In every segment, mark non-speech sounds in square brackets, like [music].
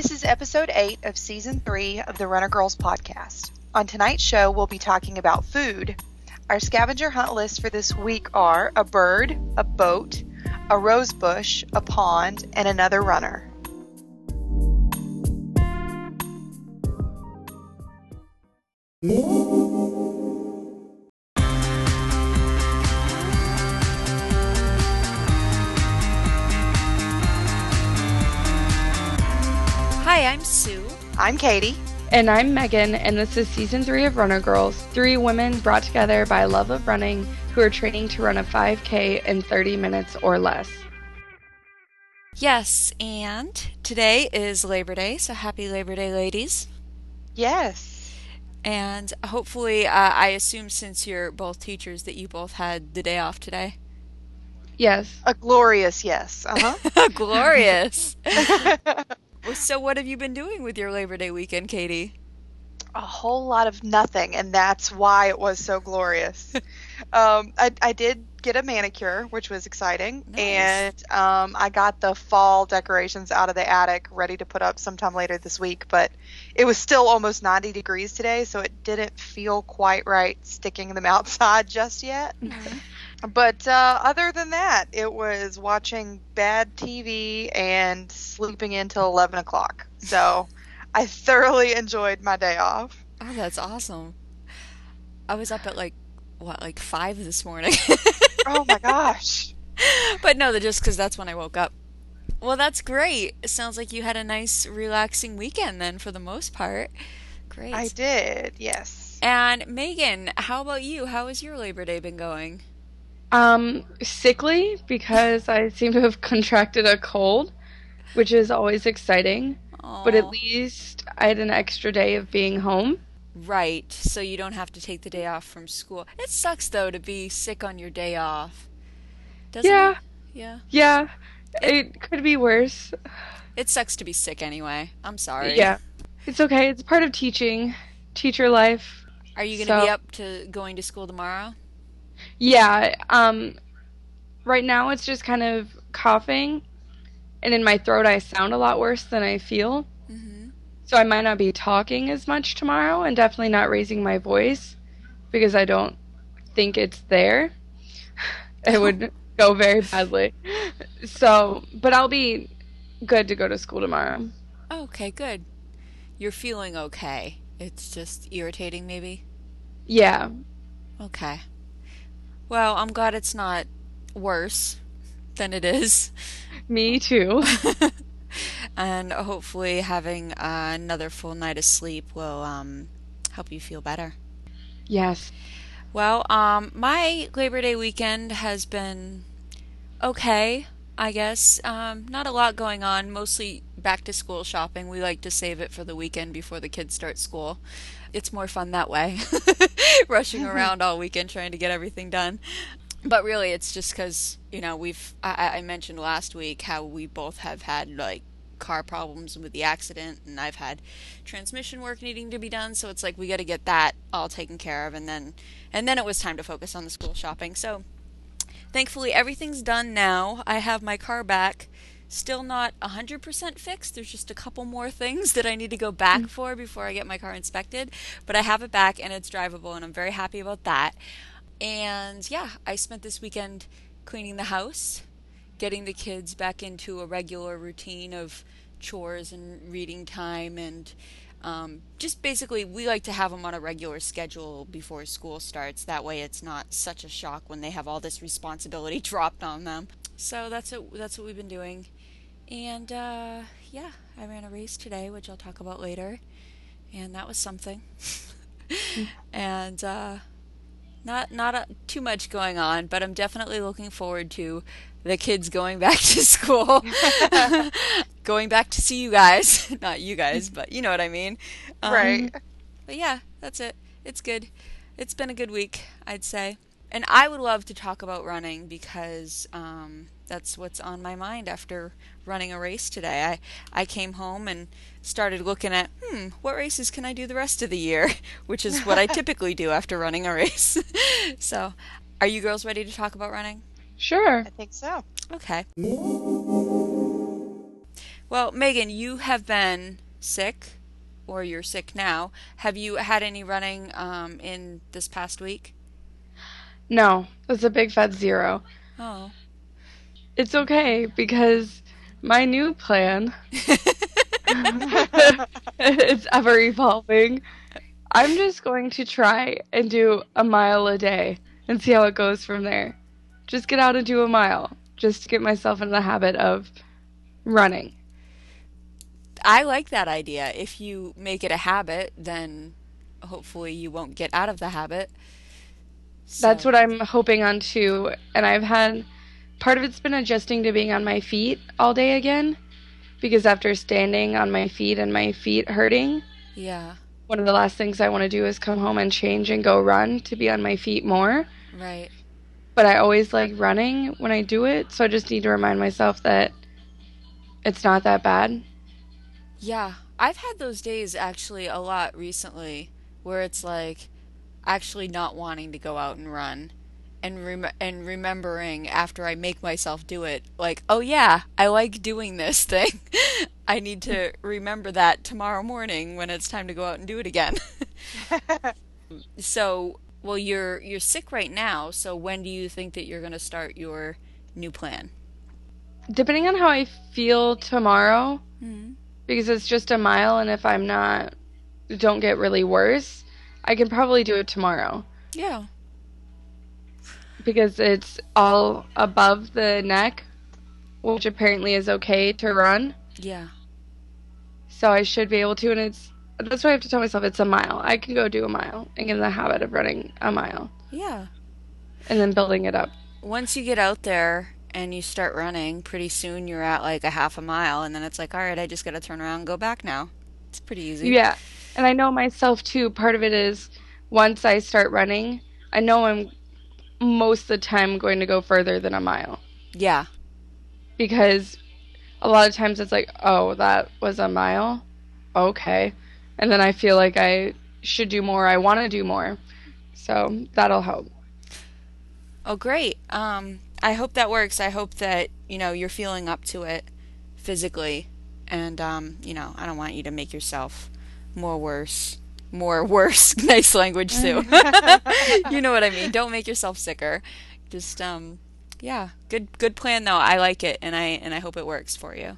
This is episode 8 of season 3 of the Runner Girls podcast. On tonight's show, we'll be talking about food. Our scavenger hunt lists for this week are a bird, a boat, a rose bush, a pond, and another runner. Hi, I'm Katie. And I'm Meagan, and this is season three of Runner Girls. Three women brought together by love of running who are training to run a 5K in 30 minutes or less. Yes, and today is Labor Day, so happy Labor Day, ladies. Yes. And hopefully, uh, I assume since you're both teachers that you both had the day off today. Yes. A glorious yes. Uh-huh. [laughs] Glorious. [laughs] so, what have you been doing with your Labor Day weekend, Katie? a whole lot of nothing, and that's why it was so glorious. [laughs] um, I, I did get a manicure, which was exciting, Nice. and um, I got the fall decorations out of the attic ready to put up sometime later this week. But it was still almost 90 degrees today, so it didn't feel quite right sticking them [laughs] outside just yet. But uh, other than that, it was watching bad TV and sleeping until 11 o'clock. So [laughs] I thoroughly enjoyed my day off. Oh, that's awesome. I was up at like, what, like 5 this morning? [laughs] Oh my gosh. [laughs] but no, just because that's when I woke up. Well, that's great. It sounds like you had a nice, relaxing weekend then, for the most part. Great. I did, yes. And Meagan, how about you? How has your Labor Day been going? Um, sickly because I seem to have [laughs] contracted a cold, which is always exciting. But at least I had an extra day of being home. right, so you don't have to take the day off from school. It sucks though to be sick on your day off. Doesn't Yeah. it? Yeah. Yeah, it could be worse. It sucks to be sick anyway. I'm sorry. Yeah. It's okay. It's part of teaching, teacher life. Are you going to be up to going to school tomorrow? Yeah, um right now it's just kind of coughing and in my throat I sound a lot worse than I feel. Mm-hmm. So I might not be talking as much tomorrow and definitely not raising my voice because I don't think it's there. [laughs] It would [laughs] go very badly. So, but I'll be good to go to school tomorrow. Okay, good. You're feeling okay. It's just irritating, maybe? Yeah. Okay. Well, I'm glad it's not worse than it is. [laughs] Me too. [laughs] and hopefully having uh, another full night of sleep will um, help you feel better. Yes. Well, um, my Labor Day weekend has been okay, I guess. Um, not a lot going on, mostly back to school shopping. We like to save it for the weekend before the kids start school. It's more fun that way, [laughs] rushing [laughs] around all weekend trying to get everything done. But really, it's just because, you know, we've, I, I mentioned last week how we both have had, like, car problems with the accident, and I've had transmission work needing to be done, so it's like we got to get that all taken care of, and then, and then it was time to focus on the school shopping. So, thankfully, everything's done now. I have my car back. Still not 100% fixed. There's just a couple more things that I need to go back for before I get my car inspected. But I have it back and it's drivable, and I'm very happy about that. And yeah, I spent this weekend cleaning the house, getting the kids back into a regular routine of chores and reading time and um, just basically we like to have them on a regular schedule before school starts that way it's not such a shock when they have all this responsibility [laughs] dropped on them so that's what that's what we've been doing and uh, yeah i ran a race today which i'll talk about later and that was something [laughs] and uh, not not uh too much going on, but I'm definitely looking forward to the kids going back to [laughs] school, [laughs] going back to see you guys. Not you guys, but you know what I mean. Um, right. But yeah, that's it. It's good. It's been a good week, I'd say. And I would love to talk about running because um, that's what's on my mind after running a race today. I, I came home and started looking at, hmm, what races can I do the rest of the year? [laughs] Which is what I [laughs] typically do after running a race. [laughs] so, are you girls ready to talk about running? Sure. I think so. Okay. Well, Meagan, you have been sick, or you're sick now. Have you had any running um, in this past week? No, it's a big fat zero. Oh. It's okay because my new plan [laughs] it's ever evolving. I'm just going to try and do a mile a day and see how it goes from there. Just get out and do a mile, just to get myself in the habit of running. I like that idea. If you make it a habit, then hopefully you won't get out of the habit. So. That's what I'm hoping on too. And I've had part of it's been adjusting to being on my feet all day again because after standing on my feet and my feet hurting, yeah. One of the last things I want to do is come home and change and go run to be on my feet more. Right. But I always like running when I do it, so I just need to remind myself that it's not that bad. Yeah. I've had those days actually a lot recently where it's like actually not wanting to go out and run and rem- and remembering after I make myself do it, like, oh yeah, I like doing this thing. [laughs] I need to remember that tomorrow morning when it's time to go out and do it again. [laughs] so, well, you're you're sick right now. So when do you think that you're going to start your new plan? Depending on how I feel tomorrow, mm-hmm. because it's just a mile, and if I'm not, don't get really worse, I can probably do it tomorrow. Yeah because it's all above the neck, which apparently is okay to run. Yeah. So I should be able to, and it's that's why I have to tell myself it's a mile. I can go do a mile and get in the habit of running a mile. Yeah. And then building it up. Once you get out there and you start running, pretty soon you're at like a half a mile, and then it's like, all right, I just got to turn around and go back now. It's pretty easy. Yeah. And I know myself too. Part of it is once I start running, I know I'm most of the time going to go further than a mile. Yeah. Because a lot of times it's like, oh, that was a mile? Okay. And then I feel like I should do more. I want to do more. So that'll help. Oh, great. Um, I hope that works. I hope that, you know, you're feeling up to it physically. And, um, you know, I don't want you to make yourself more worse more worse. [laughs] nice language, Sue. [laughs] you know what I mean. Don't make yourself sicker. Just um, yeah, good good plan though. I like it, and I and I hope it works for you.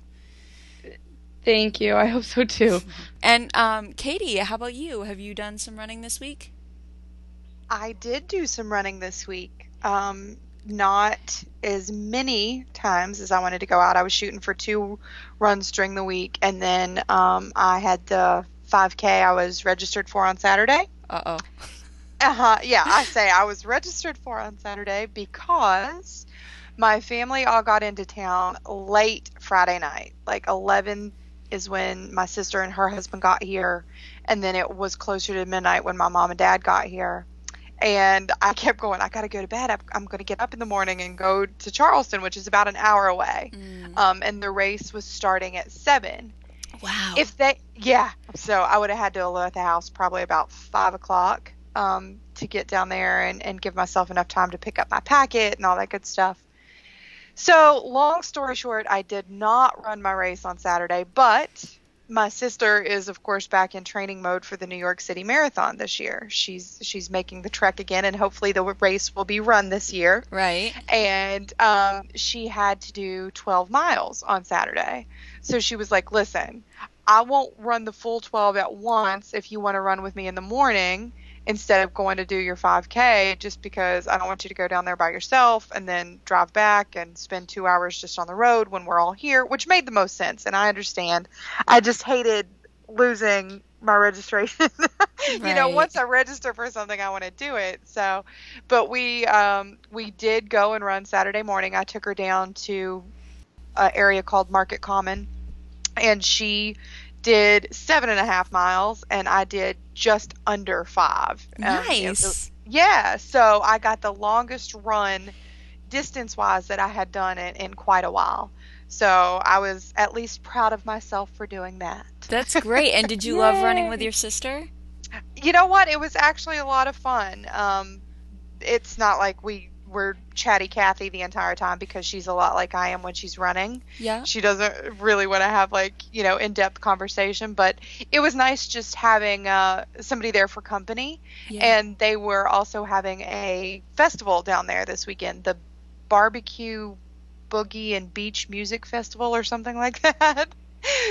Thank you. I hope so too. [laughs] And um, Katie, how about you? Have you done some running this week? I did do some running this week. Um, not as many times as I wanted to go out. I was shooting for two runs during the week, and then um, I had the 5K I was registered for on Saturday. Uh oh. Uh huh. Yeah, I [laughs] say I was registered for on Saturday because my family all got into town late Friday night. Like 11 is when my sister and her husband got here, and then it was closer to midnight when my mom and dad got here. And I kept going, I got to go to bed. I'm, to get up in the morning and go to Charleston, which is about an hour away. Mm. Um, and the race was starting at 7. Wow. If they, yeah. So I would have had to leave the house probably about five o'clock um, to get down there and, and give myself enough time to pick up my packet and all that good stuff. So, long story short, I did not run my race on Saturday, but my sister is of course back in training mode for the New York City Marathon this year. She's she's making the trek again and hopefully the race will be run this year. Right. And um, she had to do 12 miles on Saturday. So she was like, "Listen, I won't run the full 12 at once if you want to run with me in the morning instead of going to do your 5K just because I don't want you to go down there by yourself and then drive back and spend two hours just on the road when we're all here, which made the most sense. And I understand. I just hated losing my registration. [laughs] you right. know, once I register for something, I want to do it. So, but we um, we did go and run Saturday morning. I took her down to an area called Market Common and she did seven and a half miles, and I did just under five. Nice. Um, yeah, so I got the longest run distance wise that I had done in, in quite a while. So I was at least proud of myself for doing that. That's great. And did [laughs] you love running with your sister? You know what? It was actually a lot of fun. Um, it's not like we we're chatty Cathy the entire time because she's a lot like I am when she's running. Yeah. She doesn't really want to have like you know in depth conversation, but it was nice just having uh, somebody there for company. Yeah. And they were also having a festival down there this weekend, the barbecue boogie and beach music festival or something like [laughs] that.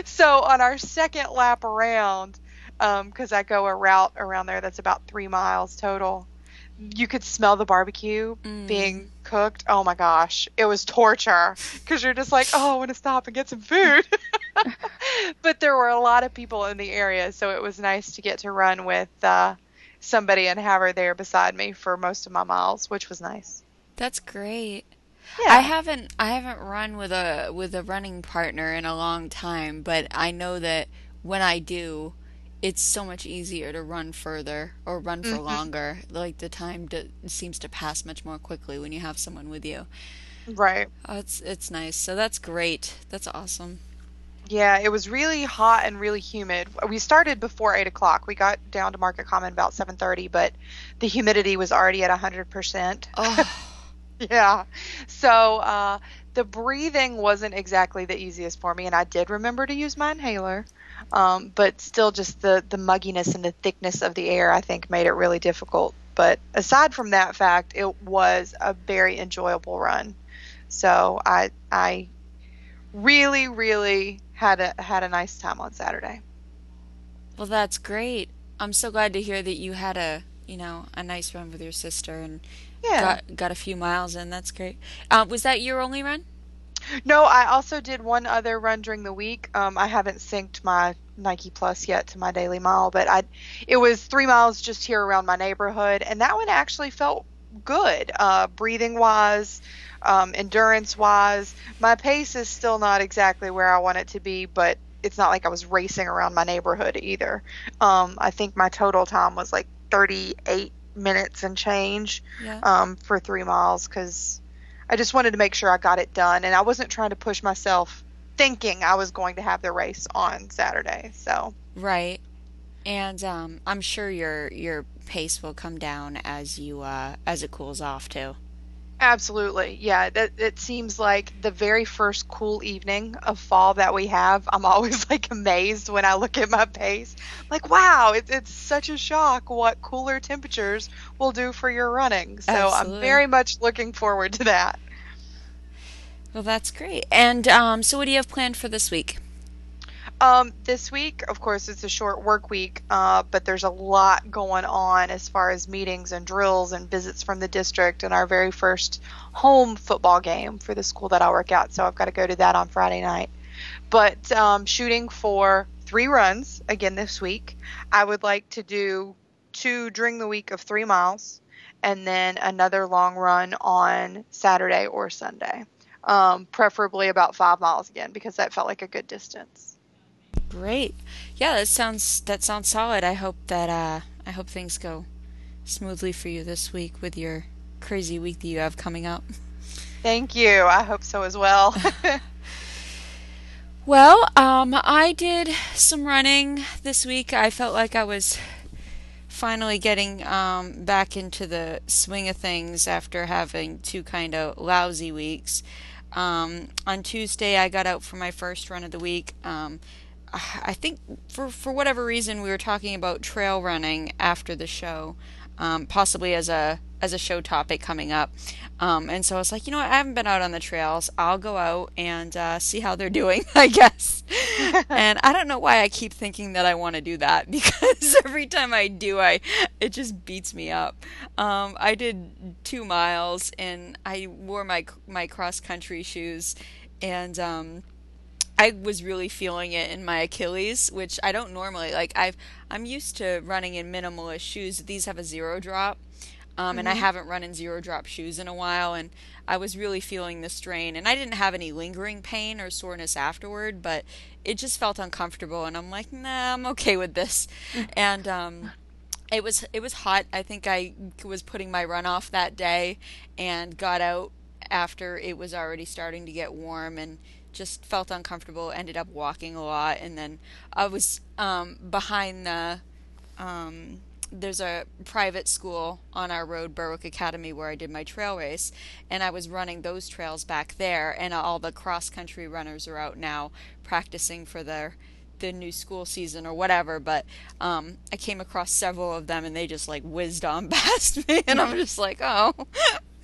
so on our second lap around, because I go a route around there that's about three miles total you could smell the barbecue Mm. being cooked. Oh my gosh, it was torture because you're just like, oh, I want to stop and get some food. [laughs] but there were a lot of people in the area, so it was nice to get to run with uh, somebody and have her there beside me for most of my miles, which was nice. That's great. Yeah, I haven't I haven't run with a with a running partner in a long time, but I know that when I do, it's so much easier to run further or run for Mhm. longer. Like the time to, seems to pass much more quickly when you have someone with you. right. Oh, it's it's nice. So that's great. That's awesome. Yeah, it was really hot and really humid. We started before eight o'clock. We got down to Market Common about seven thirty, but the humidity was already at hundred percent. Oh, [laughs] Yeah. So uh, the breathing wasn't exactly the easiest for me, and I did remember to use my inhaler. Um, but still, just the, the mugginess and the thickness of the air, I think, made it really difficult. But aside from that fact, it was a very enjoyable run. So I I really really had a had a nice time on Saturday. well, that's great. I'm so glad to hear that you had a you know a nice run with your sister and Yeah. got got a few miles in. That's great. Uh, was that your only run? No, I also did one other run during the week. Um, I haven't synced my Nike Plus yet to my DailyMile, but I it was three miles just here around my neighborhood, and that one actually felt good, uh, breathing wise, um, endurance wise. My pace is still not exactly where I want it to be, but it's not like I was racing around my neighborhood either. Um, I think my total time was like 38 minutes and change Yeah. um, for three miles because I just wanted to make sure I got it done, and I wasn't trying to push myself thinking I was going to have the race on Saturday. So Right. And um, I'm sure your your pace will come down as you uh, as it cools off too. Absolutely, yeah, that it seems like the very first cool evening of fall that we have. I'm [laughs] always like amazed when I look at my pace. Like, wow, it's it's such a shock what cooler temperatures will do for your running. So Absolutely. I'm very much looking forward to that. Well, that's great. And um, so, what do you have planned for this week? Um, this week, of course, it's a short work week, uh, but there's a lot going on as far as meetings and drills and visits from the district and our very first home football game for the school that I work at. So I've got to go to that on Friday night. But um, shooting for three runs again this week. I would like to do two during the week of three miles and then another long run on Saturday or Sunday. Um, preferably about five miles again because that felt like a good distance. Great. Yeah, that sounds that sounds solid. I hope that uh, I hope things go smoothly for you this week with your crazy week that you have coming up. Thank you. I hope so as well. [laughs] [laughs] Well, um, I did some running this week. I felt like I was finally getting um, back into the swing of things after having two kind of lousy weeks. Um, on Tuesday, I got out for my first run of the week. Um, [sighs] I think for for whatever reason we were talking about trail running after the show, um, possibly as a as a show topic coming up. Um, and so I was like, you know what? I haven't been out on the trails. I'll go out and uh, see how they're [laughs] doing, I guess. [laughs] and I don't know why I keep thinking that I want to do that [laughs] because every time I do, I it just beats me up. Um, I did two miles and I wore my my cross country shoes, and um, I was really feeling it in my Achilles, which I don't normally like. I've I'm used to running in minimalist shoes. These have a zero drop, um, and I haven't run in zero drop shoes in a while, and I was really feeling the strain. And I didn't have any lingering pain or soreness afterward, but it just felt uncomfortable. And I'm like, nah, I'm okay with this. [laughs] and um, it was it was hot. I think I was putting my run off that day, and got out after it was already starting to get warm and just felt uncomfortable ended up walking a lot and then i was um, behind the um, there's a private school on our road, Berwick Academy, where I did my trail race, and I was running those trails back there. And all the cross country runners are out now practicing for their the new school season or whatever. But um, I came across several of them, and they just like whizzed on [laughs] past me, and I'm just like, oh.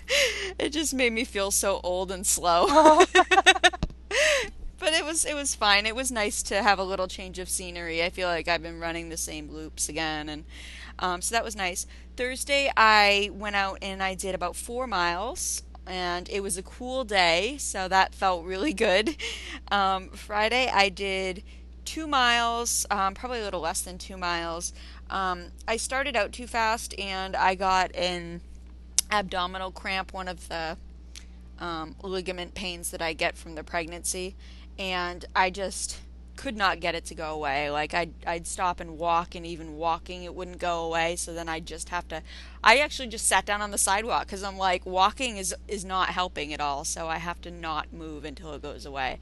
[laughs] it just made me feel so old and slow. [laughs] [laughs] But it was it was fine. It was nice to have a little change of scenery. I feel like I've been running the same loops again, and um, so that was nice. Thursday I went out and I did about four miles. And it was a cool day, so that felt really good. [laughs] Um, Friday I did two miles, um, probably a little less than two miles. Um, I started out too fast and I got an abdominal cramp, one of the um, ligament pains that I get from the pregnancy and I just could not get it to go away. Like I'd I'd stop and walk, and even walking it wouldn't go away. So then I'd just have to. I actually just sat down on the sidewalk because I'm like walking is is not helping at all. So I have to not move until it goes away.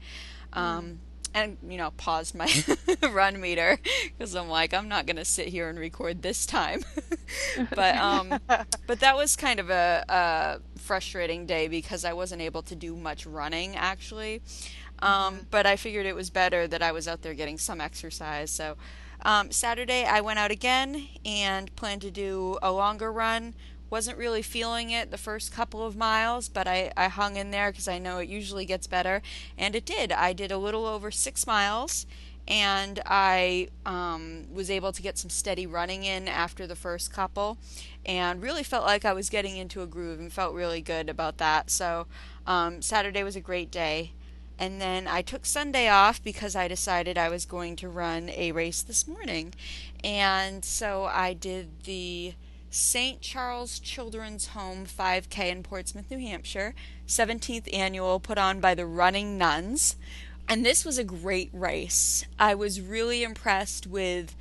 Um, and you know paused my [laughs] run meter because I'm like I'm not gonna sit here and record this time. [laughs] but um, [laughs] but that was kind of a, a frustrating day because I wasn't able to do much running actually. Um, but I figured it was better that I was out there getting some exercise. So um, Saturday I went out again and planned to do a longer run. Wasn't really feeling it the first couple of miles, but I, I hung in there because I know it usually gets better. And it did. I did a little over six miles and I um, was able to get some steady running in after the first couple and really felt like I was getting into a groove and felt really good about that. So um, Saturday was a great day. And then I took Sunday off because I decided I was going to run a race this morning. And so I did the St. Charles Children's Home 5K in Portsmouth, New Hampshire, 17th annual put on by the Running Nuns. And this was a great race. I was really impressed with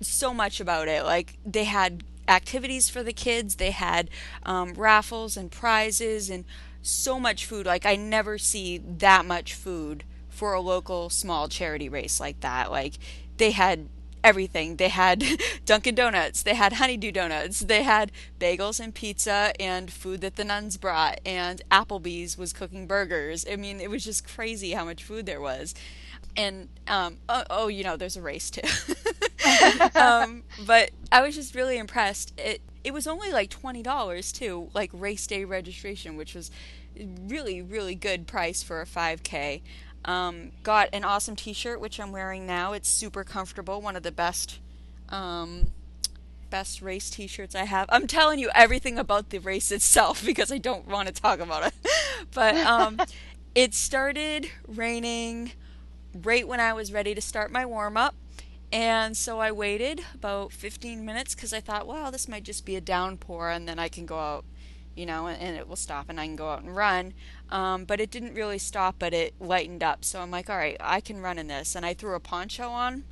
so much about it. Like, they had activities for the kids, they had um, raffles and prizes, and so much food. Like I never see that much food for a local small charity race like that. Like they had everything. They had [laughs] Dunkin' Donuts, they had Honeydew Donuts, they had bagels and pizza and food that the nuns brought, and Applebee's was cooking burgers. I mean, it was just crazy how much food there was. And um, oh, oh you know, there's a race too. [laughs] um, but I was just really impressed. It it was only like twenty dollars too, like race day registration, which was really really good price for a 5K. Um, got an awesome T-shirt which I'm wearing now. It's super comfortable. One of the best. Um, best race t-shirts I have. I'm telling you everything about the race itself [laughs] because I don't want to talk about it. [laughs] but um, [laughs] it started raining right when I was ready to start my warm up. And so I waited about 15 minutes because I thought, well, this might just be a downpour and then I can go out, you know, and it will stop and I can go out and run. Um, but it didn't really stop, but it lightened up. So I'm like, all right, I can run in this. And I threw a poncho on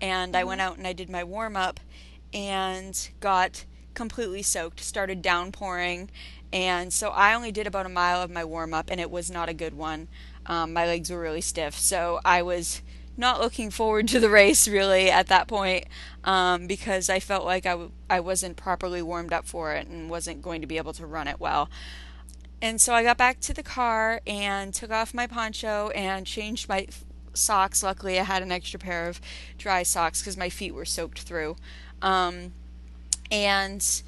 and mm-hmm. I went mm-hmm. out and I did my warm up and got completely soaked, started downpouring. And so I only did about a mile of my warm up and it was not a good one. Um, my legs were really stiff. So I was not looking forward to the race really at that point um, because I felt like I w- I wasn't properly warmed up for it and wasn't going to be able to run it well. And so I got back to the car and took off my poncho and changed my socks. Luckily, I had an extra pair of dry socks because my feet were soaked through. Um, and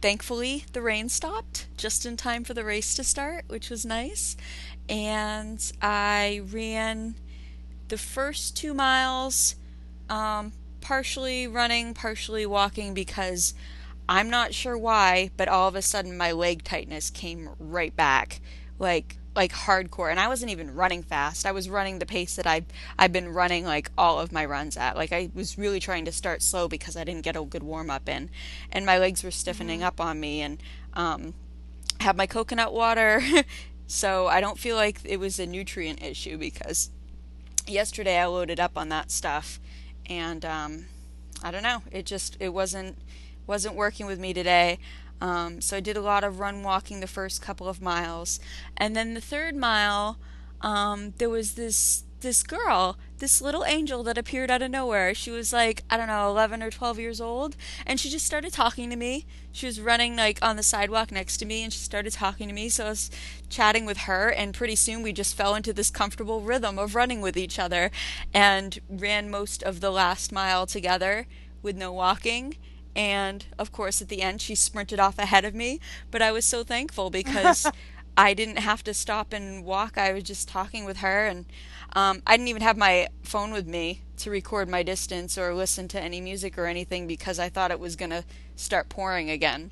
thankfully, the rain stopped just in time for the race to start, which was nice. And I ran the first two miles, um, partially running, partially walking because I'm not sure why, but all of a sudden my leg tightness came right back, like like hardcore. And I wasn't even running fast. I was running the pace that I I've been running like all of my runs at. Like I was really trying to start slow because I didn't get a good warm up in, and my legs were stiffening mm-hmm. up on me. And um, have my coconut water. [laughs] so I don't feel like it was a nutrient issue because yesterday I loaded up on that stuff, and um, I don't know. It just it wasn't wasn't working with me today. Um, so I did a lot of run walking the first couple of miles, and then the third mile, um, there was this this girl, this little angel that appeared out of nowhere. She was like, I don't know, 11 or 12 years old, and she just started talking to me. She was running like on the sidewalk next to me and she started talking to me. So I was chatting with her, and pretty soon we just fell into this comfortable rhythm of running with each other and ran most of the last mile together with no walking. And of course, at the end, she sprinted off ahead of me, but I was so thankful because [laughs] I didn't have to stop and walk. I was just talking with her, and um, I didn't even have my phone with me to record my distance or listen to any music or anything because I thought it was going to start pouring again.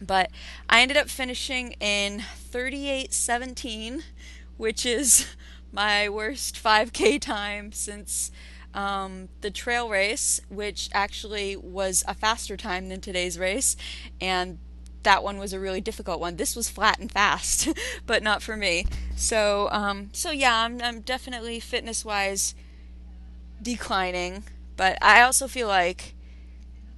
But I ended up finishing in 38:17, which is [laughs] my worst 5K time since um, the trail race, which actually was a faster time than today's race, and that one was a really difficult one. This was flat and fast, [laughs] but not for me. So, um, so yeah, I'm, I'm definitely fitness wise declining, but I also feel like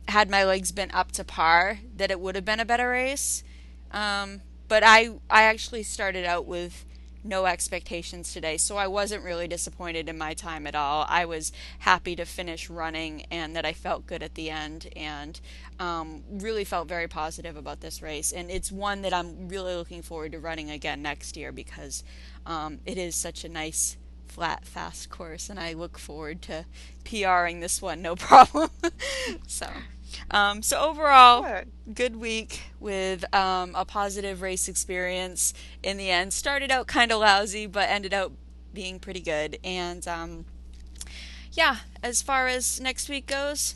had my legs been up to par, that it would have been a better race. Um, but I I actually started out with no expectations today, so I wasn't really disappointed in my time at all. I was happy to finish running and that I felt good at the end, and um, really felt very positive about this race. And it's one that I'm really looking forward to running again next year because um, it is such a nice flat, fast course, and I look forward to PRing this one, no [laughs] problem. so, um, so overall, good. good week with um, a positive race experience. In the end, started out kind of lousy, but ended up being pretty good. And um, yeah, as far as next week goes,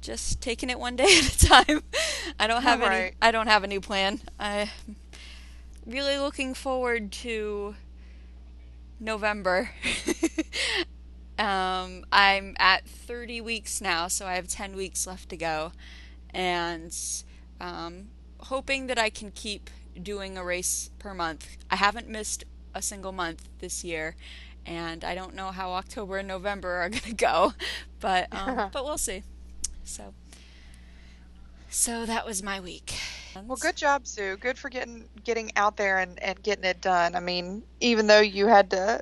just taking it one [laughs] day at a time. I don't have right. any. I don't have a new plan. I'm really looking forward to November. [laughs] [laughs] um, I'm at 30 weeks now, so I have 10 weeks left to go, and um, hoping that I can keep doing a race per month. I haven't missed a single month this year, and I don't know how October and November are [laughs] going to go, but um, [laughs] but we'll see. So, so that was my week. Well, good job, Sue. Good for getting getting out there and, and getting it done. I mean, even though you had to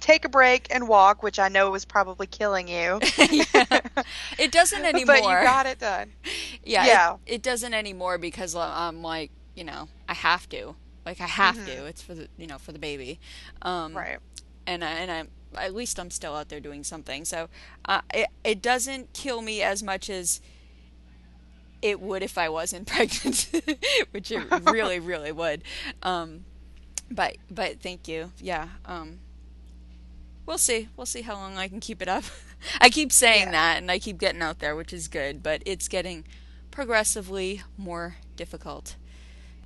take a break and walk, which I know was probably killing you. [laughs] [laughs] yeah. It doesn't anymore. but you got it done. Yeah. Yeah. It, it, doesn't anymore because I'm like, you know, I have to. Like I have mm-hmm. to. It's for the, you know, for the baby. Um, right. And I, and I'm at least I'm still out there doing something. So uh, it it doesn't kill me as much as it would if I wasn't [laughs] pregnant, which it really, really would. Um, but but thank you. Yeah. Um, we'll see. We'll see how long I can keep it up. [laughs] I keep saying yeah. that, and I keep getting out there, which is good. But it's getting progressively more difficult.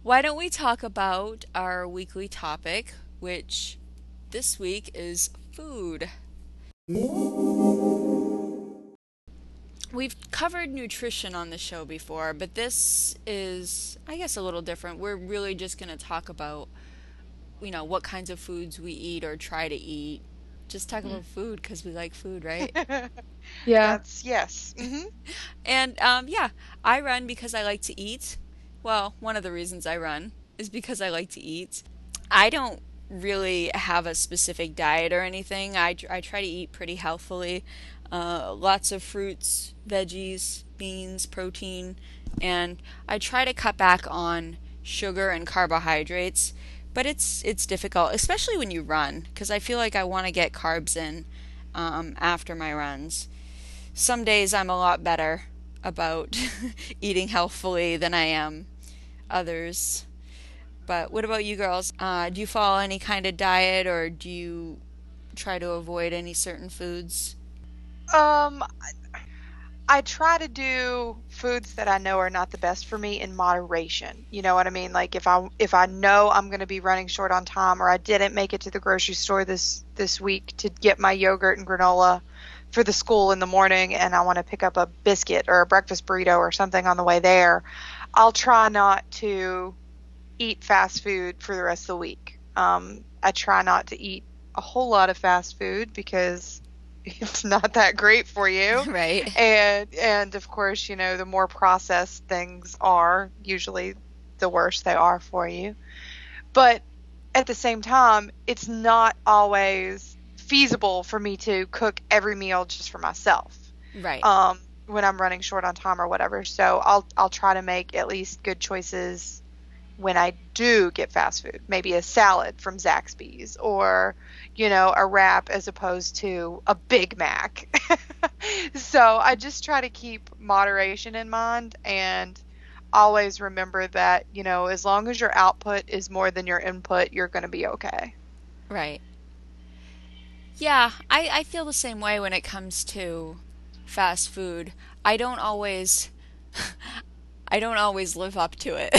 Why don't we talk about our weekly topic, which this week is food. We've covered nutrition on the show before, but this is, I guess, a little different. We're really just going to talk about, you know, what kinds of foods we eat or try to eat. Just talk about food because we like food, right? [laughs] yeah. That's, yes. Mm-hmm. And um, yeah, I run because I like to eat. Well, one of the reasons I run is because I like to eat. I don't really have a specific diet or anything. I, I try to eat pretty healthfully. Uh, lots of fruits, veggies, beans, protein, and I try to cut back on sugar and carbohydrates. But it's it's difficult, especially when you run, because I feel like I want to get carbs in um, after my runs. Some days I'm a lot better about [laughs] eating healthfully than I am others. But what about you girls? Uh, do you follow any kind of diet, or do you try to avoid any certain foods? Um, I try to do foods that I know are not the best for me in moderation. You know what I mean? Like if I if I know I'm going to be running short on time or I didn't make it to the grocery store this this week to get my yogurt and granola for the school in the morning and I want to pick up a biscuit or a breakfast burrito or something on the way there, I'll try not to eat fast food for the rest of the week. Um, I try not to eat a whole lot of fast food because [laughs] it's not that great for you. [laughs] Right. And and of course, you know, the more processed things are, usually the worse they are for you. But at the same time, it's not always feasible for me to cook every meal just for myself. Right. Um, when I'm running short on time or whatever. So I'll I'll try to make at least good choices when I do get fast food. Maybe a salad from Zaxby's or you know a wrap as opposed to a Big Mac. [laughs] so I just try to keep moderation in mind and always remember that you know as long as your output is more than your input, you're going to be okay. Right. Yeah, I, I feel the same way when it comes to fast food. I don't always [laughs] I don't always live up to it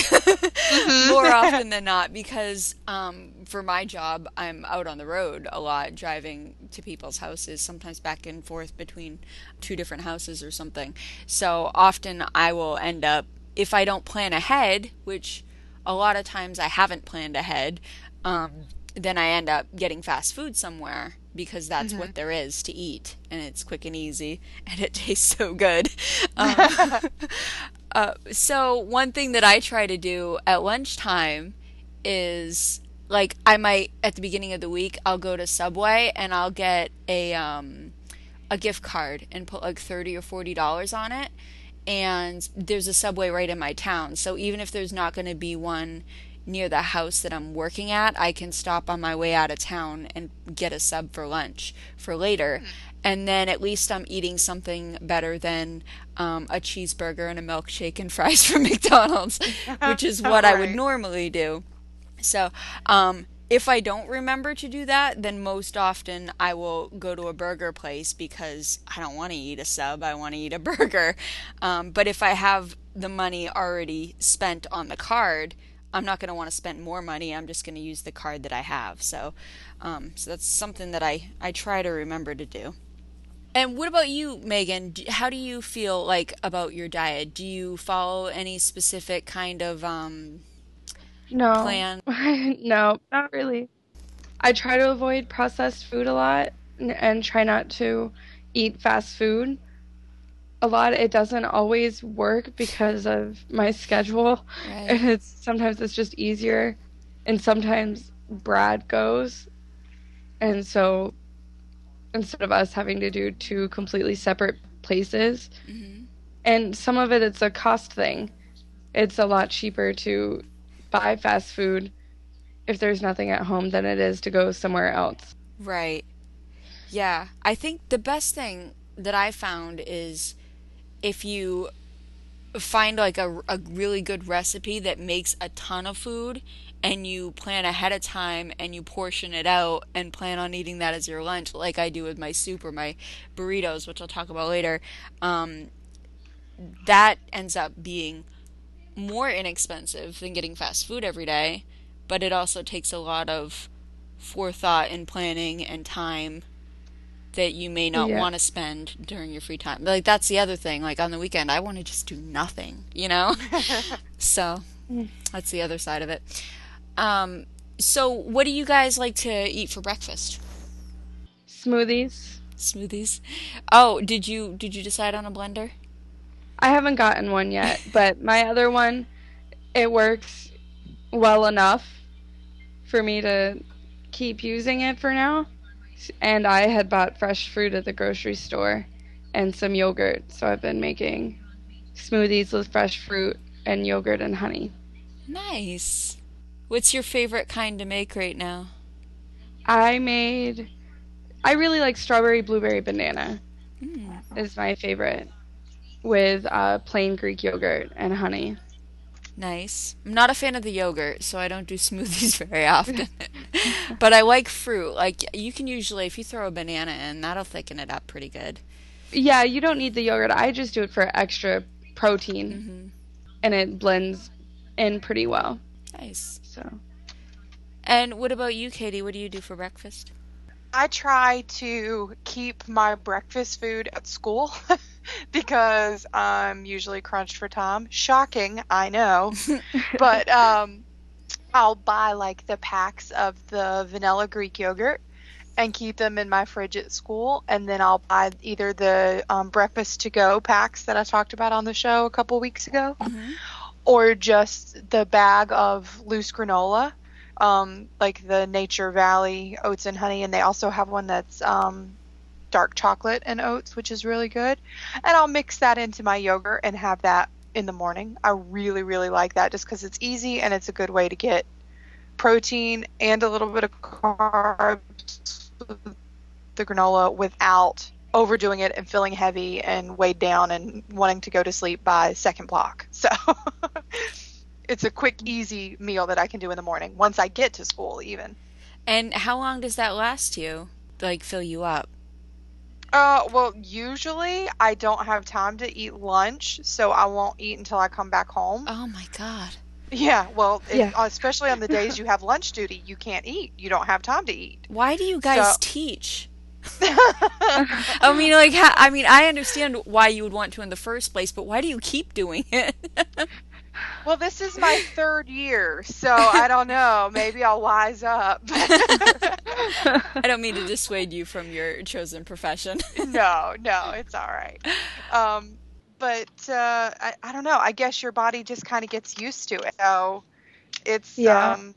[laughs] more [laughs] often than not because um, for my job I'm out on the road a lot driving to people's houses sometimes back and forth between two different houses or something. So often I will end up if I don't plan ahead which a lot of times I haven't planned ahead um, then I end up getting fast food somewhere because that's mm-hmm. what there is to eat and it's quick and easy [laughs] and it tastes so good. [laughs] Um, [laughs] uh, so, one thing that I try to do at lunchtime is like I might at the beginning of the week I'll go to Subway and I'll get a um, a gift card and put like 30 or 40 dollars on it and there's a Subway right in my town. So even if there's not going to be one near the house that I'm working at, I can stop on my way out of town and get a sub for lunch for later. Mm. And then at least I'm eating something better than um, a cheeseburger and a milkshake and [laughs] fries from [laughs] McDonald's, [laughs] which is what right. I would normally do. So, um, if I don't remember to do that, then most often I will go to a burger place because I don't want to eat a sub. I want to eat a burger. Um, but if I have the money already spent on the card, I'm not going to want to spend more money. I'm just going to use the card that I have. So, um, so that's something that I I try to remember to do. And what about you, Meagan? How do you feel like about your diet? Do you follow any specific kind of um, no plan? [laughs] no, not really. I try to avoid processed food a lot and, and try not to eat fast food a lot it doesn't always work because of my schedule. Right. and it's sometimes it's just easier and sometimes brad goes. And so instead of us having to do two completely separate places mm-hmm. and some of it it's a cost thing. It's a lot cheaper to buy fast food if there's nothing at home than it is to go somewhere else. Right. Yeah i think the best thing that i found is if you find like a, a really good recipe that makes a ton of food and you plan ahead of time and you portion it out and plan on eating that as your lunch like i do with my soup or my burritos which i'll talk about later um, that ends up being more inexpensive than getting fast food every day but it also takes a lot of forethought and planning and time that you may not yeah. want to spend during your free time. Like that's the other thing. Like on the weekend, I want to just do nothing, you know. [laughs] so mm. that's the other side of it. Um, so what do you guys like to eat for breakfast? Smoothies. Smoothies. Oh, did you did you decide on a blender? I haven't gotten one yet, [laughs] but my other one, it works well enough for me to keep using it for now and I had bought fresh fruit at the grocery store and some yogurt. So I've been making smoothies with fresh fruit and yogurt and honey. Nice. What's your favorite kind to make right now? I made. I really like strawberry, blueberry, banana. Mm. Is my favorite, with uh, plain Greek yogurt and honey. Nice. I'm not a fan of the yogurt, so I don't do smoothies [laughs] very often. [laughs] but I like fruit. Like you can usually, if you throw a banana in, that'll thicken it up pretty good. Yeah, you don't need the yogurt. I just do it for extra protein, mm-hmm. and it blends in pretty well. Nice. So. And what about you, Katie? What do you do for breakfast? I try to keep my breakfast food at school [laughs] [laughs] because I'm usually crunched for time. Shocking, I know. [laughs] but um, I'll buy like the packs of the vanilla Greek yogurt and keep them in my fridge at school. And then I'll buy either the um, breakfast to go packs that I talked about on the show a couple weeks ago, mm-hmm. or just the bag of loose granola um, like the Nature Valley oats and honey, and they also have one that's um, dark chocolate and oats, which is really good. And I'll mix that into my yogurt and have that in the morning. I really, really like that just because it's easy and it's a good way to get protein and a little bit of carbs the granola without overdoing it and feeling heavy and weighed down and wanting to go to sleep by second block. [laughs] So it's a quick, easy meal that I can do in the morning once I get to school, even. And how long does that last you? Like, fill you up? Uh, well, usually I don't have time to eat lunch, so I won't eat until I come back home. Oh my god. Yeah, well, it- especially on the [laughs] days you have lunch duty, you can't eat. You don't have time to eat. Why do you guys So- teach? [laughs] I mean, like, I mean, I understand why you would want to in the first place, but why do you keep doing it? [laughs] Well, this is my third year, so I don't know. Maybe I'll wise up. [laughs] I don't mean to dissuade you from your chosen profession. no, no, it's all right. Um, but uh, I, I don't know. I guess your body just kind of gets used to it. So it's Yeah. um,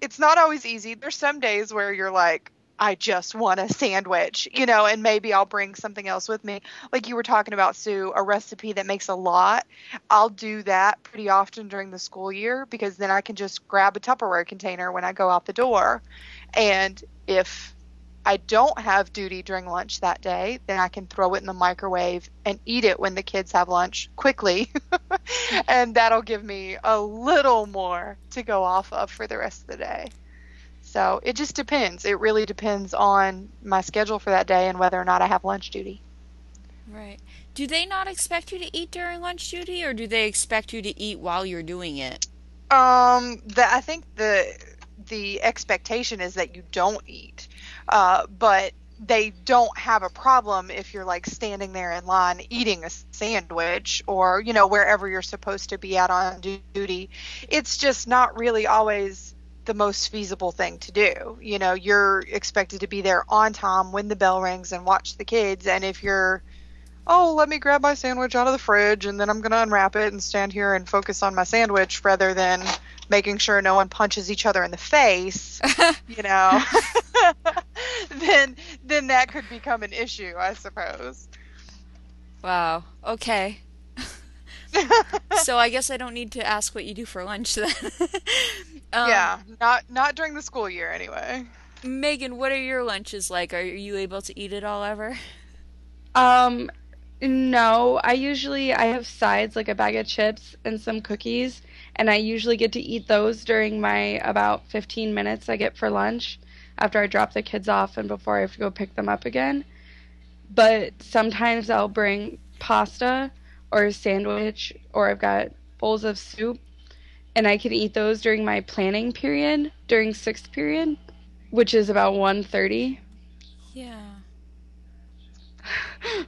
it's not always easy. There's some days where you're like, I just want a sandwich, you know, and maybe I'll bring something else with me. Like you were talking about, Sue, a recipe that makes a lot. I'll do that pretty often during the school year because then I can just grab a Tupperware container when I go out the door. And if I don't have duty during lunch that day, then I can throw it in the microwave and eat it when the kids have lunch quickly. [laughs] and that'll give me a little more to go off of for the rest of the day. So it just depends. It really depends on my schedule for that day and whether or not I have lunch duty. Right. Do they not expect you to eat during lunch duty, or do they expect you to eat while you're doing it? Um, the, I think the the expectation is that you don't eat, uh, but they don't have a problem if you're like standing there in line eating a sandwich or you know wherever you're supposed to be out on duty. It's just not really always the most feasible thing to do. You know, you're expected to be there on time when the bell rings and watch the kids, and if you're oh, let me grab my sandwich out of the fridge and then I'm going to unwrap it and stand here and focus on my sandwich rather than making sure no one punches each other in the face, [laughs] you know, [laughs] then then that could become an issue, I suppose. Wow. Okay. [laughs] so I guess I don't need to ask what you do for lunch then. [laughs] um, yeah, not not during the school year anyway. Meagan, what are your lunches like? Are you able to eat it all ever? Um, no, I usually I have sides like a bag of chips and some cookies, and I usually get to eat those during my about 15 minutes I get for lunch after I drop the kids off and before I have to go pick them up again. But sometimes I'll bring pasta or a sandwich or I've got bowls of soup and I can eat those during my planning period, during 6th period, which is about 1:30. Yeah. [laughs]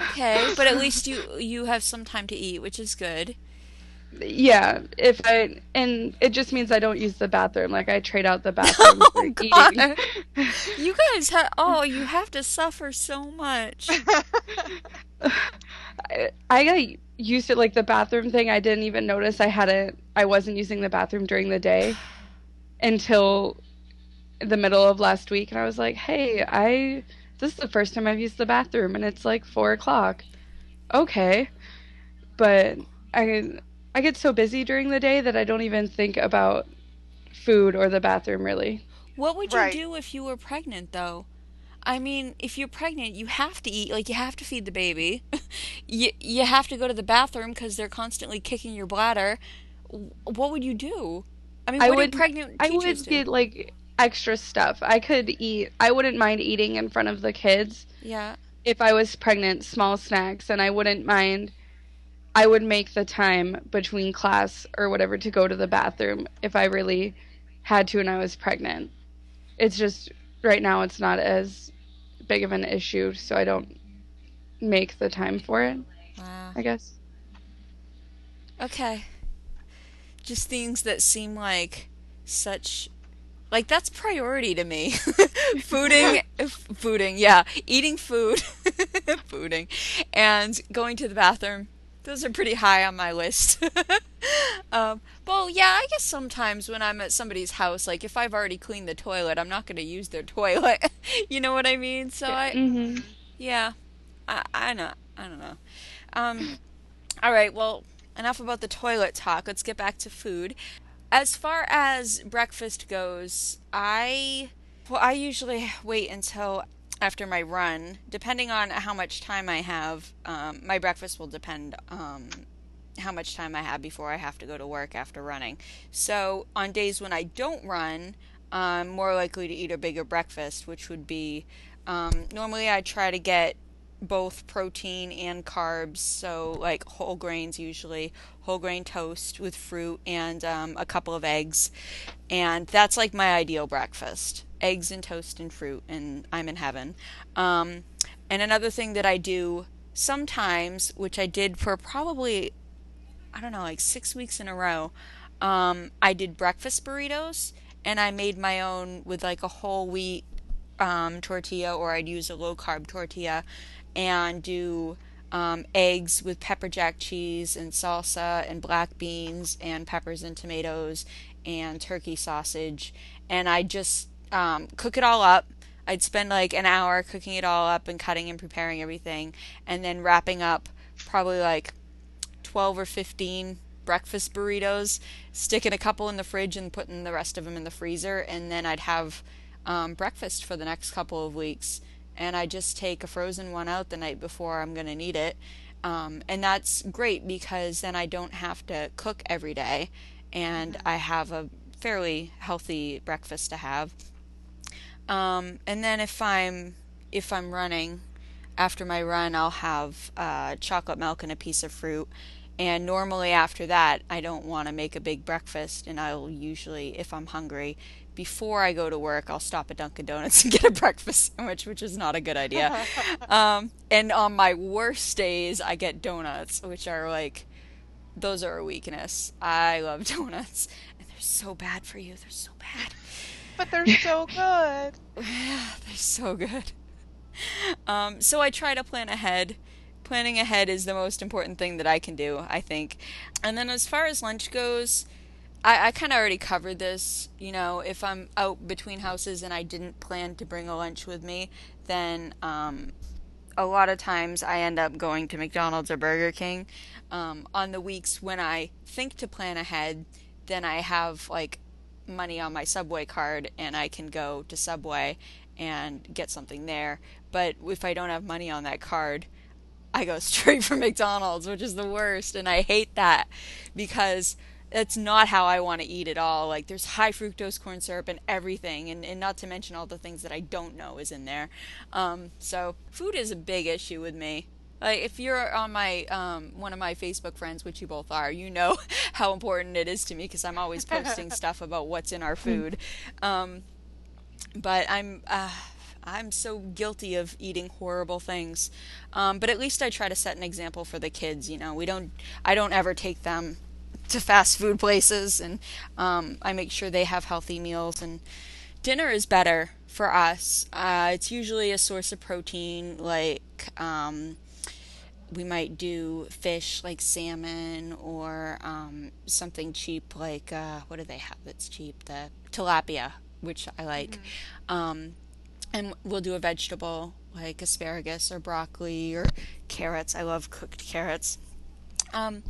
Okay, but at least you you have some time to eat, which is good. Yeah, if I and it just means I don't use the bathroom. Like I trade out the bathroom [laughs] oh for Oh, eating. God. [laughs] You guys have oh, you have to suffer so much. [sighs] I, I got used to like the bathroom thing. I didn't even notice I hadn't. I wasn't using the bathroom during the day [sighs] until the middle of last week, and I was like, "Hey, I this is the first time I've used the bathroom, and it's like four o'clock." Okay, but I I get so busy during the day that I don't even think about food or the bathroom really. What would you Right. do if you were pregnant though? I mean, if you're pregnant, you have to eat, like you have to feed the baby. [laughs] you you have to go to the bathroom cuz they're constantly kicking your bladder. What would you do? I mean, I would- pregnant I would do? get like extra stuff. I could eat. I wouldn't mind eating in front of the kids yeah. if I was pregnant, small snacks, and I wouldn't mind. I would make the time between class or whatever to go to the bathroom if I really had to and I was pregnant. It's just right now it's not as big of an issue, so I don't make the time for it, Wow. I guess. Okay. Just things that seem like such like that's priority to me. [laughs] fooding [laughs] f- fooding, yeah, eating food, [laughs] fooding and going to the bathroom. Those are pretty high on my list. [laughs] um, Well, yeah, I guess sometimes when I'm at somebody's house, like if I've already cleaned the toilet, I'm not going to use their [laughs] toilet. you know what I mean? So I, Mm-hmm. yeah, I, I know, I don't know. Um, all right, well, enough about the toilet talk. Let's get back to food. As far as breakfast goes, I, well, I usually wait until after my run, depending on how much time I have. Um, my breakfast will depend um, how much time I have before I have to go to work after running. So on days when I don't run, I'm more likely to eat a bigger breakfast, which would be um, normally I try to get both protein and carbs, so like whole grains usually, whole grain toast with fruit and um, a couple of eggs, and that's like my ideal breakfast: eggs and toast and fruit, and I'm in heaven. Um, and another thing that I do sometimes, which I did for probably I don't know, like six weeks in a row, um, I did breakfast burritos and I made my own with like a whole wheat um, tortilla or I'd use a low carb tortilla and do um, eggs with pepper jack cheese and salsa and black beans and peppers and tomatoes and turkey sausage. And I just um, cook it all up. I'd spend like an hour cooking it all up and cutting and preparing everything and then wrapping up probably like 12 or 15 breakfast burritos, sticking a couple in the fridge and putting the rest of them in the freezer. And then I'd have um, breakfast for the next couple of weeks. And I just take a frozen one out the night before I'm going to need it. Um, and that's great because then I don't have to cook every day and I have a fairly healthy breakfast to have. Um, and then if I'm if I'm running, after my run, I'll have uh, chocolate milk and a piece of fruit. And normally after that, I don't want to make a big breakfast, and I'll usually, if I'm hungry, before I go to work, I'll stop at Dunkin' Donuts [laughs] and get a breakfast sandwich, which is not a good idea. [laughs] um, and on my worst days, I get donuts, which are like, those are a weakness. I love [laughs] donuts, and they're so bad for you. They're so bad. But they're so good. yeah, [sighs] they're so good. Um, so I try to plan ahead. Planning ahead is the most important thing that I can do, I think. And then as far as lunch goes, I, I kind of already covered this. You know, if I'm out between houses and I didn't plan to bring a lunch with me, then um, a lot of times I end up going to McDonald's or Burger King. Um, on the weeks when I think to plan ahead, then I have like money on my Subway card and I can go to Subway and get something there. But if I don't have money on that card, I go [laughs] straight for McDonald's, which is the worst. And I hate that because that's not how I want to eat at all. Like there's high fructose corn syrup and everything, and, and not to mention all the things that I don't know is in there. Um, so food is a big issue with me. Like if you're on my um, one of my Facebook friends, which you both are, you know [laughs] how important it is to me because I'm always posting [laughs] stuff about what's in our food. Um, but I'm uh, I'm so guilty of eating horrible things. Um, but at least I try to set an example for the kids. You know, we don't I don't ever take them to fast food places, and um, I make sure they have healthy meals. And dinner is better for us. Uh, it's usually a source of protein, like um, we might do fish like salmon or um, something cheap like uh, what do they have that's cheap? The tilapia, which I like. Mm-hmm. Um, and we'll do a vegetable like asparagus or broccoli or carrots. I love cooked carrots. Um,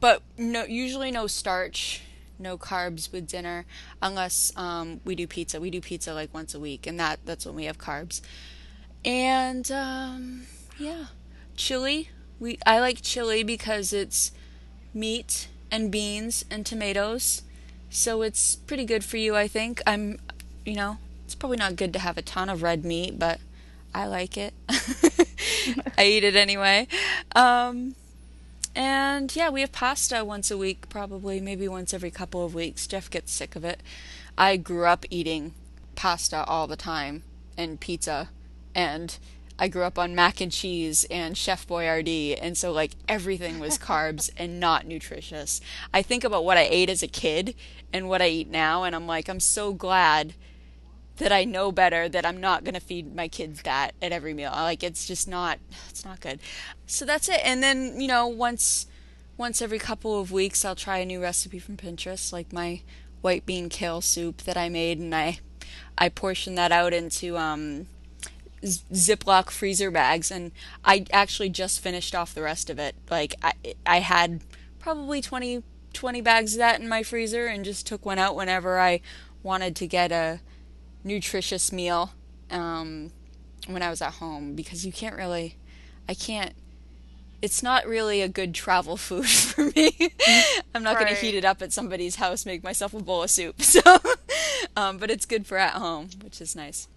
but no, usually no starch, no carbs with dinner, unless um, we do pizza. We do pizza like once a week, and that that's when we have carbs. And um, yeah, chili. We I like chili because it's meat and beans and tomatoes, so it's pretty good for you. I think I'm, you know, it's probably not good to have a ton of red meat, but I like it. [laughs] I eat it anyway. Um, and yeah, we have pasta once a week, probably, maybe once every couple of weeks. Jeff gets sick of it. I grew up eating pasta all the time and pizza, and I grew up on mac and cheese and Chef Boyardee, and so like everything was [laughs] carbs and not nutritious. I think about what I ate as a kid and what I eat now, and I'm like, I'm so glad that I know better that I'm not going to feed my kids that at every meal. Like it's just not it's not good. So that's it. And then, you know, once once every couple of weeks I'll try a new recipe from Pinterest, like my white bean kale soup that I made, and I I portion that out into um, Ziploc freezer bags, and I actually just finished off the rest of it. Like I I had probably 20, 20 bags of that in my freezer, and just took one out whenever I wanted to get a nutritious meal um, when I was at home because you can't really I can't it's not really a good travel [laughs] food for me. I'm not right. going to heat it up at somebody's house, make myself a bowl of soup. [laughs] So, um, but it's good for at home, which is nice.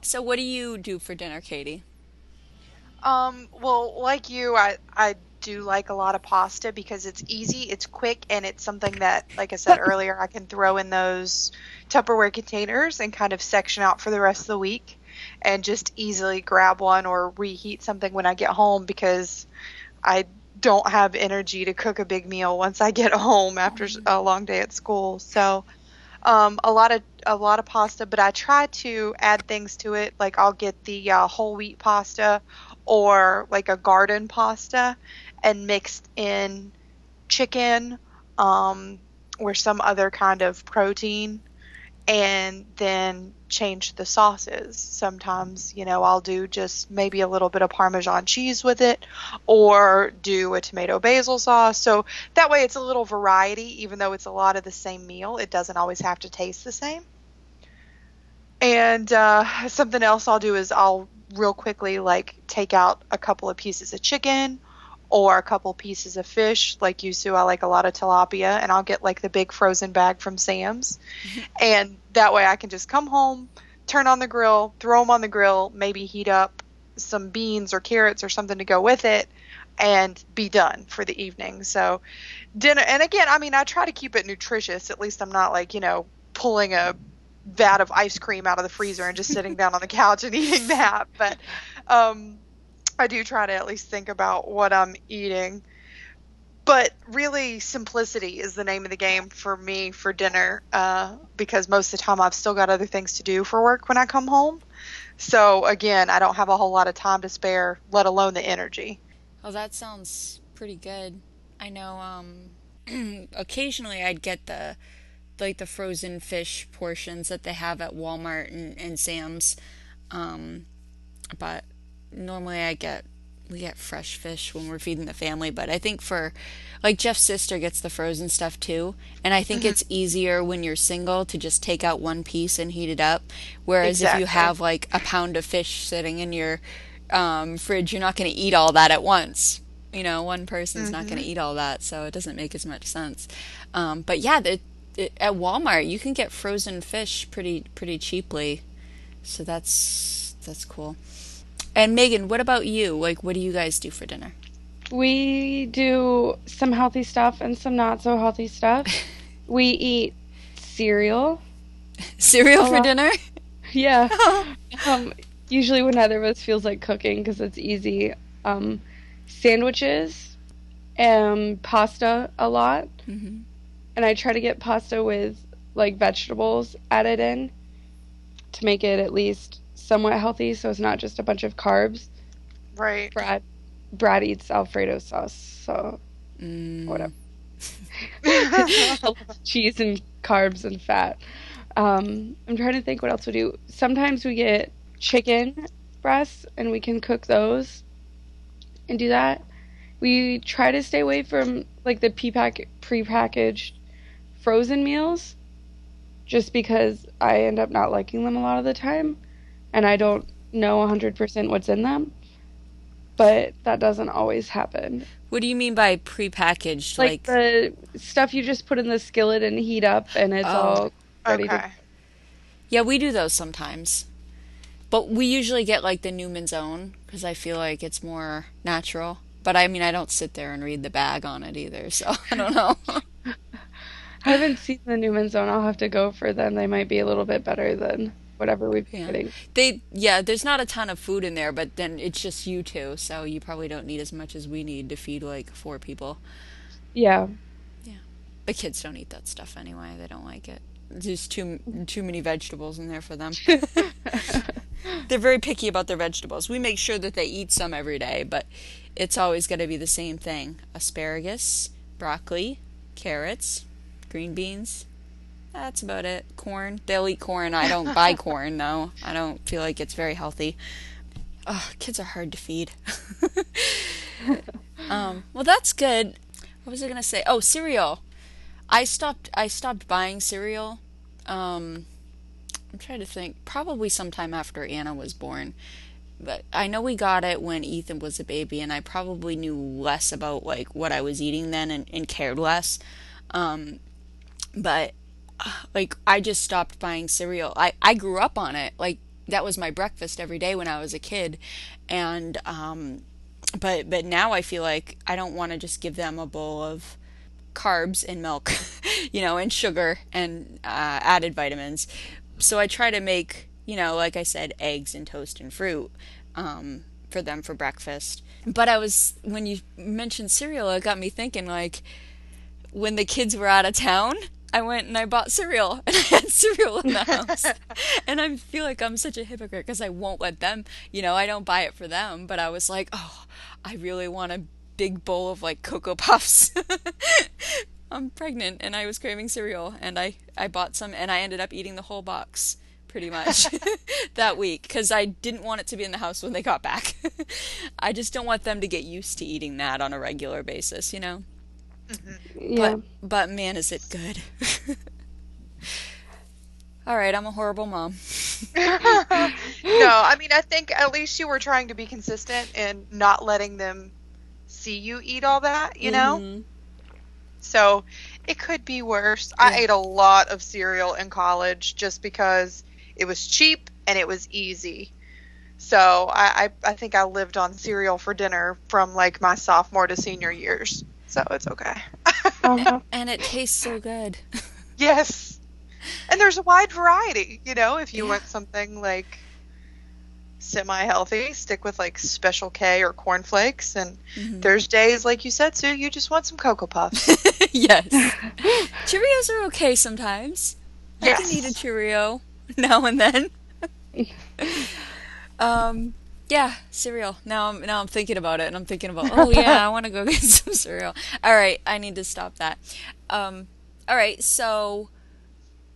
So, what do you do for dinner, Katie? Um, well, like you, I I do like a lot of pasta because it's easy, it's quick, and it's something that, like I said earlier, I can throw in those Tupperware containers and kind of section out for the rest of the week, and just easily grab one or reheat something when I get home because I don't have energy to cook a big meal once I get [laughs] home after a long day at school. So um, a lot of a lot of pasta, but I try to add things to it. Like I'll get the uh, whole wheat pasta or like a garden pasta and mixed in chicken um, or some other kind of protein and then change the sauces. Sometimes, you know, I'll do just maybe a little bit of Parmesan cheese with it or do a tomato basil sauce. So that way it's a little variety, even though it's a lot of the same meal. It doesn't always have to taste the same. And uh, something else I'll do is I'll real quickly like take out a couple of pieces of chicken or a couple pieces of fish. Like you, Sue, I like a lot of tilapia, and I'll get like the big frozen bag from Sam's, mm-hmm. [laughs] and that way I can just come home, turn on the grill, throw them on the grill, maybe heat up some beans or carrots or something to go with it, and be done for the evening. So dinner, and again, I mean, I try to keep it nutritious. At least I'm not like you know pulling a vat of ice cream out of the freezer and just sitting down on the couch and [laughs] eating that, but. Um, I do try to at least think about what I'm eating. But really, simplicity is the name of the game for me for dinner uh, because most of the time I've still got other things to do for work when I come home. So, again, I don't have a whole lot of time to spare, let alone the energy. Oh, that sounds pretty good. I know um, [clears throat] occasionally I'd get the like the frozen fish portions that they have at Walmart and, and Sam's. Um, but normally I get we get fresh fish when we're feeding the family, but I think for like Jeff's sister gets the frozen stuff too, and I think mm-hmm. it's easier when you're single to just take out one piece and heat it up. Whereas exactly. if you have like a pound of fish sitting in your um, fridge, you're not going to eat all that at once. You know, one person's mm-hmm. not going to eat all that, so it doesn't make as much sense. Um, but yeah, the, at Walmart you can get frozen fish pretty pretty cheaply, so that's that's cool. And Meagan, what about you? Like, what do you guys do for dinner? We do some healthy stuff and some not so healthy stuff. [laughs] we eat cereal. Cereal for dinner? [laughs] Yeah. [laughs] um, usually when either of us feels like cooking because it's easy. Um, sandwiches and pasta a lot. Mm-hmm. And I try to get pasta with like vegetables added in to make it at least somewhat healthy, so it's not just a bunch of carbs. Right. Brad Brad eats Alfredo sauce, so mm. whatever. [laughs] [laughs] Cheese and carbs and fat. Um, I'm trying to think what else we do. Sometimes we get chicken breasts and we can cook those and do that. We try to stay away from like the pre-pack- prepackaged frozen meals just because I end up not liking them a lot of the time and I don't know 100% what's in them. But that doesn't always happen. What do you mean by prepackaged? Like, like the stuff you just put in the skillet and heat up, and it's oh, all ready okay. to. Yeah, we do those sometimes, but we usually get like the Newman's Own because I feel like it's more natural. But I mean, I don't sit there and read the bag on it either, so [laughs] I don't know. [laughs] I haven't seen the Newman's Own. I'll have to go for them. They might be a little bit better than whatever we've been yeah. getting. They yeah, there's not a ton of food in there, but then it's just you two, so you probably don't need as much as we need to feed like four people. Yeah. Yeah. The kids don't eat that stuff anyway. They don't like it. There's too too many vegetables in there for them. [laughs] they're very picky about their vegetables. We make sure that they eat some every day, but it's always going to be the same thing: asparagus, broccoli, carrots, green beans. That's about it. Corn. They'll eat corn. I don't buy [laughs] corn though. I don't feel like it's very healthy. Oh, kids are hard to feed. [laughs] um, well, that's good. What was I gonna say? Oh, cereal. I stopped. I stopped buying cereal. Um, I'm trying to think. Probably sometime after Anna was born. But I know we got it when Ethan was a baby, and I probably knew less about like what I was eating then and, and cared less. Um, but like I just stopped buying cereal. I I grew up on it. Like that was my breakfast every day when I was a kid, and um, but but now I feel like I don't want to just give them a bowl of carbs and milk, [laughs] you know, and sugar and uh, added vitamins. So I try to make, you know, like I said, eggs and toast and fruit um, for them for breakfast. But I was when you mentioned cereal, it got me thinking like when the kids were out of town. I went and I bought cereal [laughs] and I had cereal in the house. [laughs] and I feel like I'm such a hypocrite because I won't let them, you know, I don't buy it for them, but I was like, oh, I really want a big bowl of like Cocoa Puffs. [laughs] I'm pregnant and I was craving cereal and I, I bought some and I ended up eating the whole box pretty much that week because I didn't want it to be in the house when they got back. I just don't want them to get used to eating that on a regular basis, you know? Mm-hmm. Yeah. But, but man, is it good. [laughs] All right, I'm a horrible mom. [laughs] no, I mean, I think at least you were trying to be consistent and not letting them see you eat all that, you know? Mm-hmm. So it could be worse. Yeah. I ate a lot of cereal in college just because it was cheap and it was easy. So I, I, I think I lived on cereal for dinner from like my sophomore to senior years. So it's okay. uh-huh. [laughs] And it tastes so good. [laughs] yes and there's a wide variety. You know, if you yeah. want something like semi healthy, stick with like Special K or cornflakes. And mm-hmm. there's days, like you said, Sue, you just want some Cocoa Puffs. [laughs] yes. Cheerios are okay sometimes. Yes. I can eat a Cheerio now and then. um, yeah, cereal. Now I'm now I'm thinking about it, and I'm thinking about, [laughs] oh yeah, I want to go get [laughs] some cereal. All right, I need to stop that. Um, all right, so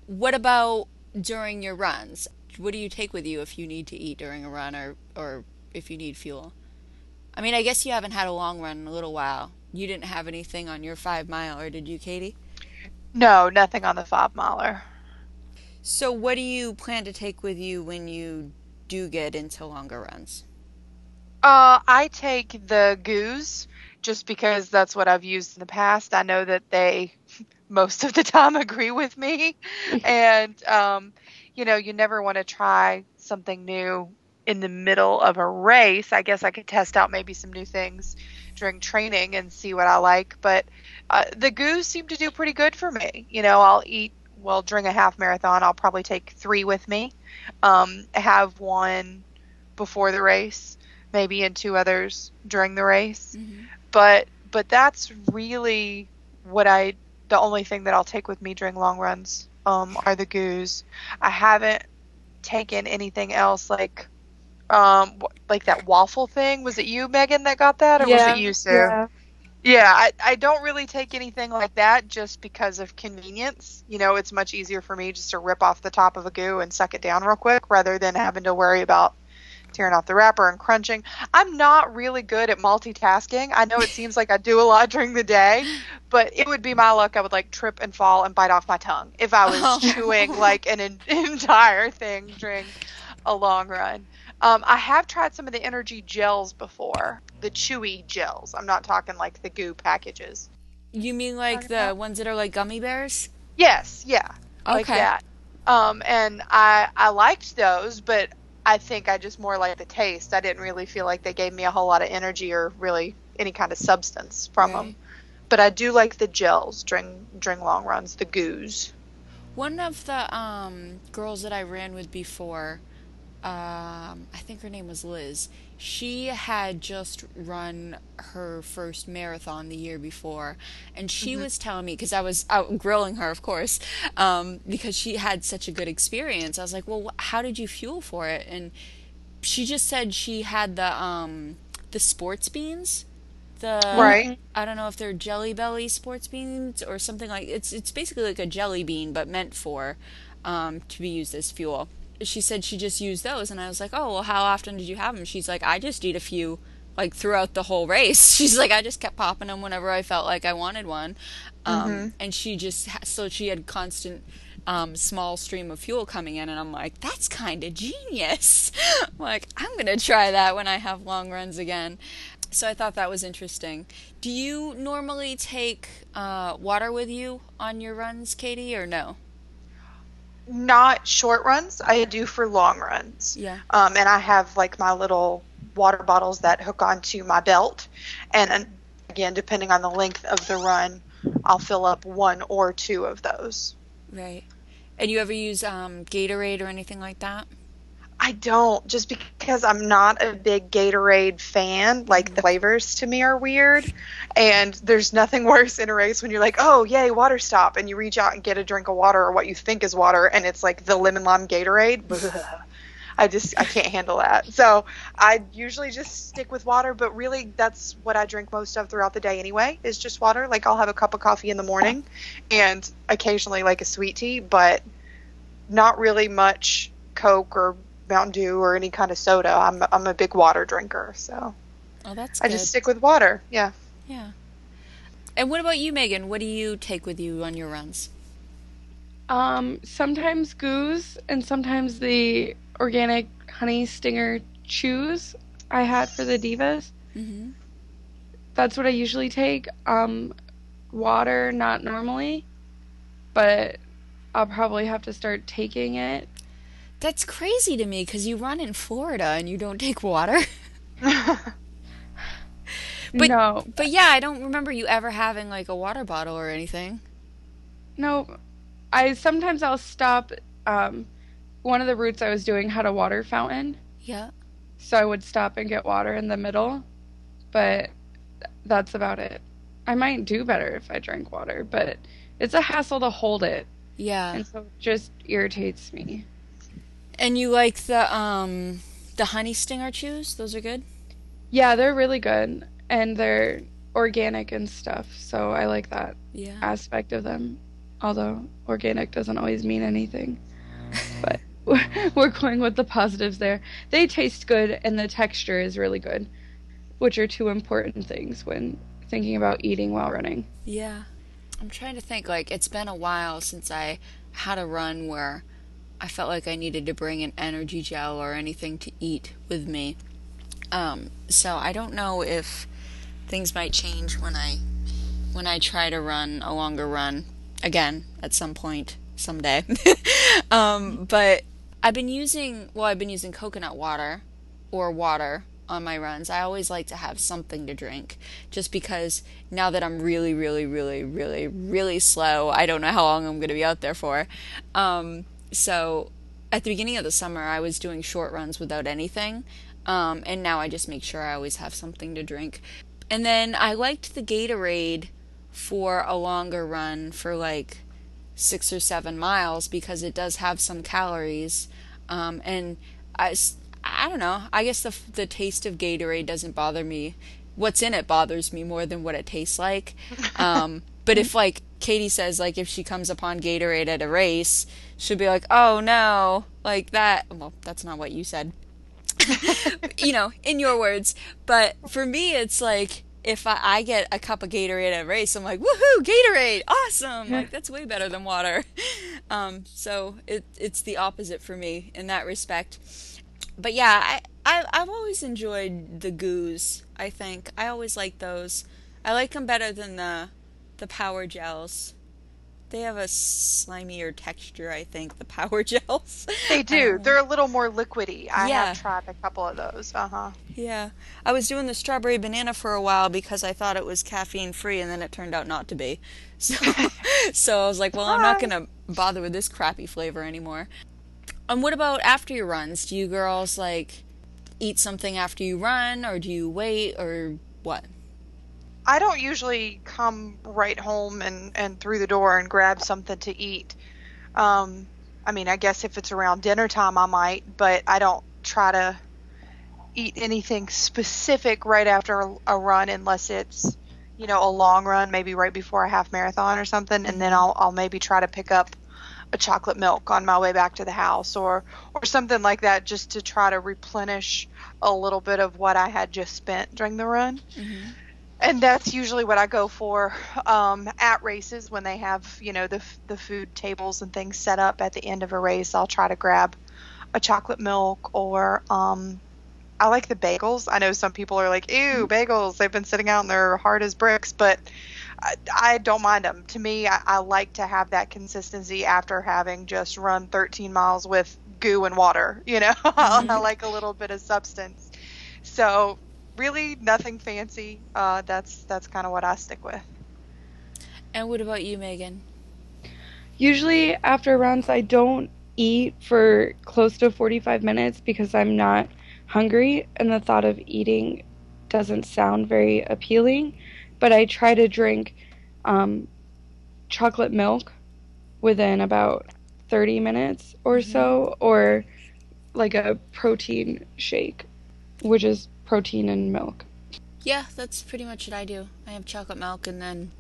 what about during your runs? What do you take with you if you need to eat during a run or, or if you need fuel? I mean, I guess you haven't had a long run in a little while. You didn't have anything on your five mile, or did you, Katie? No, nothing on the five miler. So, what do you plan to take with you when you do get into longer runs? Uh, I take the goos just because that's what I've used in the past. I know that they [laughs] most of the time [laughs] agree with me. [laughs] and, um, you know, you never want to try something new in the middle of a race. I guess I could test out maybe some new things during training and see what I like. But uh, the goos seem to do pretty good for me. You know, I'll eat, well, during a half marathon, I'll probably take three with me, um, have one before the race, maybe and two others during the race. Mm-hmm. But but that's really what I the only thing that I'll take with me during long runs um, are the goos. I haven't taken anything else like um like that waffle thing. Was it you, Meagan, that got that, or yeah, was it you, Sue? Yeah. Yeah, I, I don't really take anything like that just because of convenience. You know, it's much easier for me just to rip off the top of a goo and suck it down real quick rather than having to worry about tearing off the wrapper and crunching. I'm not really good at multitasking. I know it [laughs] seems like I do a lot during the day, but it would be my luck. I would like trip and fall and bite off my tongue if I was oh. chewing like an, an [laughs] entire thing during a long run. Um, I have tried some of the energy gels before, the chewy gels. I'm not talking like the goo packages. You mean like the about? ones that are like gummy bears? Yes, yeah, okay. like that. Um, and I I liked those, but I think I just more like the taste. I didn't really feel like they gave me a whole lot of energy or really any kind of substance from right. them. But I do like the gels during during long runs, the goos. One of the um, girls that I ran with before, um, I think her name was Liz. She had just run her first marathon the year before, and she was telling me because I was out grilling her, of course, um, because she had such a good experience. I was like, "Well, wh- how did you fuel for it?" And she just said she had the um, the sports beans. The Right. I don't know if they're Jelly Belly sports beans or something like it's it's basically like a jelly bean but meant for um, to be used as fuel. She said she just used those, and I was like, "Oh, well, how often did you have them?" She's like, "I just eat a few, like throughout the whole race." [laughs] She's like, "I just kept popping them whenever I felt like I wanted one," um, and she just so she had constant um, small stream of fuel coming in, and I'm like, "That's kind of genius." I'm [laughs] like, I'm gonna try that when I have long runs again. So I thought that was interesting. Do you normally take uh, water with you on your runs, Katie, or no? Not short runs. I do for long runs. Yeah. Um, and I have like my little water bottles that hook onto my belt. And, again, depending on the length of the run, I'll fill up one or two of those. Right. And you ever use um, Gatorade or anything like that? I don't, just because I'm not a big Gatorade fan. Like the flavors to me are weird, and there's nothing [laughs] worse in a race when you're like, "Oh, yay, water stop!" and you reach out and get a drink of water or what you think is water, and it's like the lemon lime Gatorade. [laughs] I just I can't handle that. So I usually just stick with water, but really that's what I drink most of throughout the day anyway. Is just water. Like I'll have a cup of coffee in the morning, and occasionally like a sweet tea, but not really much Coke or Mountain Dew or any kind of soda. I'm I'm a big water drinker, so Oh, that's I good. just stick with water. Yeah. Yeah. And what about you, Meagan? What do you take with you on your runs? Um, sometimes goos and sometimes the organic honey stinger chews I had for the divas. Mm-hmm. That's what I usually take. Um, water, not normally, but I'll probably have to start taking it. That's crazy to me because you run in Florida and you don't take water. [laughs] But- no, But yeah, I don't remember you ever having like a water bottle or anything. no. I sometimes I'll stop. Um, one of the routes I was doing had a water fountain, Yeah. so I would stop and get water in the middle, but that's about it. I might do better if I drank water, but it's a hassle to hold it, Yeah. and so it just irritates me. And you like the um the honey stinger chews? Those are good. Yeah, they're really good, and they're organic and stuff, so I like that Yeah. aspect of them. Although organic doesn't always mean anything, [laughs] but [laughs] we're going with the positives there. They taste good, and the texture is really good, which are two important things when thinking about eating while running. Yeah. I'm trying to think like it's been a while since I had a run where I felt like I needed to bring an energy gel or anything to eat with me. Um, so I don't know if things might change when I when I try to run a longer run again at some point someday. [laughs] um, but I've been using well, I've been using coconut water or water on my runs. I always like to have something to drink just because now that I'm really, really, really, really, really slow, I don't know how long I'm going to be out there for. Um, so at the beginning of the summer, I was doing short runs without anything. Um, and now I just make sure I always have something to drink. And then I liked the Gatorade for a longer run for like six or seven miles because it does have some calories. Um, and I don't know. I guess the the taste of Gatorade doesn't bother me. What's in it bothers me more than what it tastes like. [laughs] Um, but if like Katie says, like if she comes upon Gatorade at a race, she'll be like, "Oh no!" Like that. Well, that's not what you said. [laughs] you know, in your words. But for me, it's like if I, I get a cup of Gatorade at a race, I'm like, "Woohoo, Gatorade! Awesome!" Like that's way better than water. [laughs] Um, so it it's the opposite for me in that respect. But yeah, I, I I've always enjoyed the goos. I think I always like those. I like them better than the the power gels. They have a slimier texture, I think. The power [laughs] gels. They do. Um, They're a little more liquidy. I Yeah. have tried a couple of those. Uh huh. Yeah, I was doing the strawberry banana for a while because I thought it was caffeine free, and then it turned out not to be. [laughs] So, so I was like, well, I'm not gonna bother with this crappy flavor anymore. And what about after your runs? Do you girls like eat something after you run, or do you wait, or what? I don't usually come right home and, and through the door and grab something to eat. Um, I mean, I guess if it's around dinner time, I might, but I don't try to eat anything specific right after a, run unless it's, you know, a long run, maybe right before a half marathon or something, and then I'll I'll maybe try to pick up a chocolate milk on my way back to the house or or something like that just to try to replenish a little bit of what I had just spent during the run. Mm-hmm. And that's usually what I go for um, at races when they have, you know, the the food tables and things set up at the end of a race. I'll try to grab a chocolate milk or um, I like the bagels. I know some people are like, "Ew, bagels! They've been sitting out and they're hard as bricks," but I, I don't mind them. To me, I, I like to have that consistency after having just run 13 miles with goo and water. You know, [laughs] I like a little bit of substance. So really, nothing fancy. Uh, that's that's kind of what I stick with. And what about you, Meagan? Usually after runs, I don't eat for close to 45 minutes because I'm not hungry, and the thought of eating doesn't sound very appealing. But I try to drink um, chocolate milk within about 30 minutes or so, or like a protein shake, which is protein and milk. Yeah, that's pretty much what I do. I have chocolate milk and then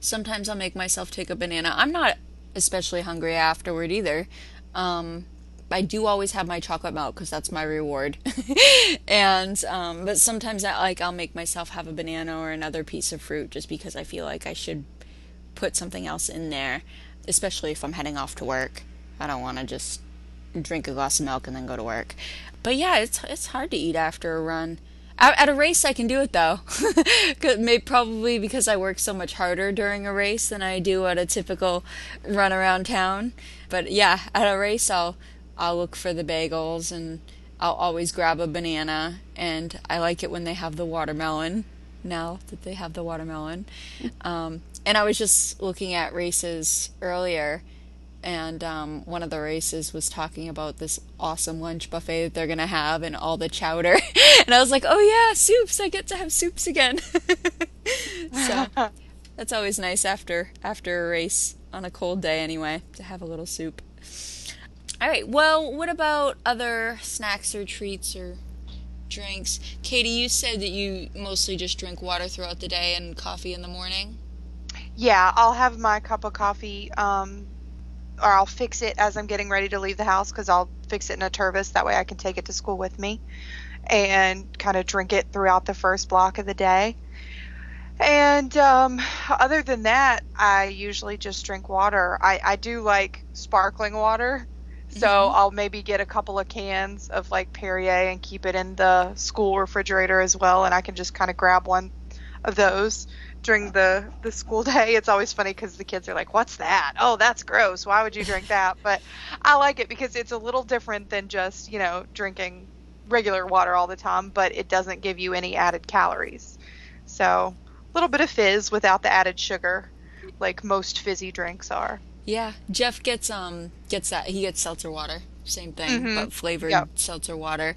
sometimes I'll make myself take a banana. I'm not especially hungry afterward either. Um, I do always have my chocolate milk because that's my reward. [laughs] and um, but sometimes I like I'll make myself have a banana or another piece of fruit just because I feel like I should put something else in there, especially if I'm heading off to work. I don't want to just drink a glass of milk and then go to work. But yeah, it's it's hard to eat after a run. At, at a race, I can do it though. [laughs] Maybe probably because I work so much harder during a race than I do at a typical run around town. But yeah, at a race, I'll I'll look for the bagels and I'll always grab a banana. And I like it when they have the watermelon. Now that they have the watermelon, um, and I was just looking at races earlier and um, one of the races was talking about this awesome lunch buffet that they're gonna have and all the chowder. [laughs] And i was like oh yeah soups. I get to have soups again. [laughs] So [laughs] that's always nice after after a race on a cold day anyway to have a little soup. All right well what about other snacks or treats or drinks? Katie you said that you mostly just drink water throughout the day and coffee in the morning. Yeah, I'll have my cup of coffee, um, or I'll fix it as I'm getting ready to leave the house because I'll fix it in a Tervis. That way I can take it to school with me and kind of drink it throughout the first block of the day. And um, other than that, I usually just drink water. I, I do like sparkling water. So Mhm. I'll maybe get a couple of cans of like Perrier and keep it in the school refrigerator as well, and I can just kind of grab one of those during the the school [laughs] day. It's always funny because the kids are like, "What's that? Oh, that's gross. Why would you drink that?" But I like it because it's a little different than just you know drinking regular water all the time, but it doesn't give you any added calories. So a little bit of fizz without the added sugar, like most fizzy drinks are. Yeah, Jeff gets um gets that he gets seltzer water, same thing, Mhm. but flavored Yep. seltzer water.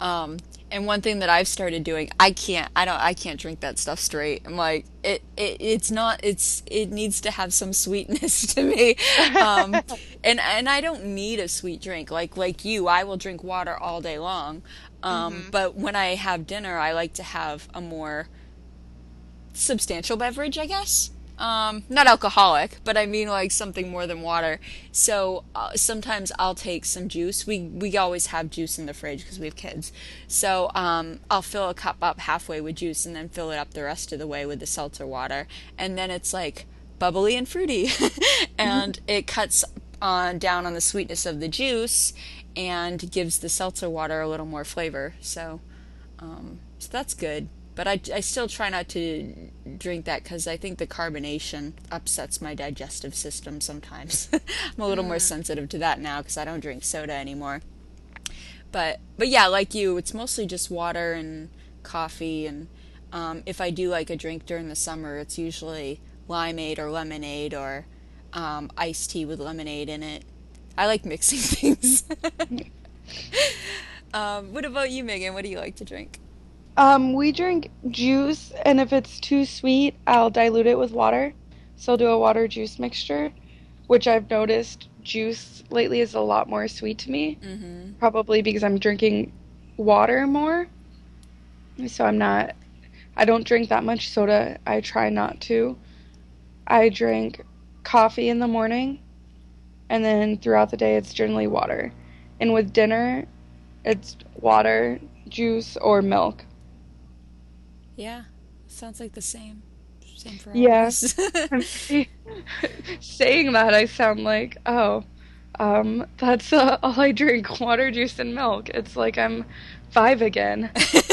Um, and one thing that I've started doing, I can't, I don't, I can't drink that stuff straight. I'm like, it, it it's not, it's, it needs to have some sweetness [laughs] to me. Um, [laughs] and and I don't need a sweet drink like like you. I will drink water all day long. Um, but when I have dinner, I like to have a more substantial beverage, I guess. Um, not alcoholic, but I mean like something more than water. So uh, sometimes I'll take some juice. We we always have juice in the fridge because we have kids. So um, I'll fill a cup up halfway with juice and then fill it up the rest of the way with the seltzer water, and then it's like bubbly and fruity, [laughs] and it cuts on down on the sweetness of the juice and gives the seltzer water a little more flavor. So um, so that's good. But I, I still try not to drink that because I think the carbonation upsets my digestive system sometimes. [laughs] I'm a little more sensitive to that now because I don't drink soda anymore. But but yeah, like you, it's mostly just water and coffee. And um, if I do like a drink during the summer, it's usually limeade or lemonade or um, iced tea with lemonade in it. I like mixing [laughs] things. [laughs] um, what about you, Meagan? What do you like to drink? Um, we drink juice, and if it's too sweet, I'll dilute it with water. So I'll do a water juice mixture, which I've noticed juice lately is a lot more sweet to me. Mm-hmm. Probably because I'm drinking water more. So I'm not, I don't drink that much soda. I try not to. I drink coffee in the morning, and then throughout the day, it's generally water. And with dinner, it's water, juice, or milk. Yeah, sounds like the same. Same for all Yeah. [laughs] Saying that, I sound like, oh, um, that's uh, all I drink [laughs] water, juice, and milk. It's like I'm five again.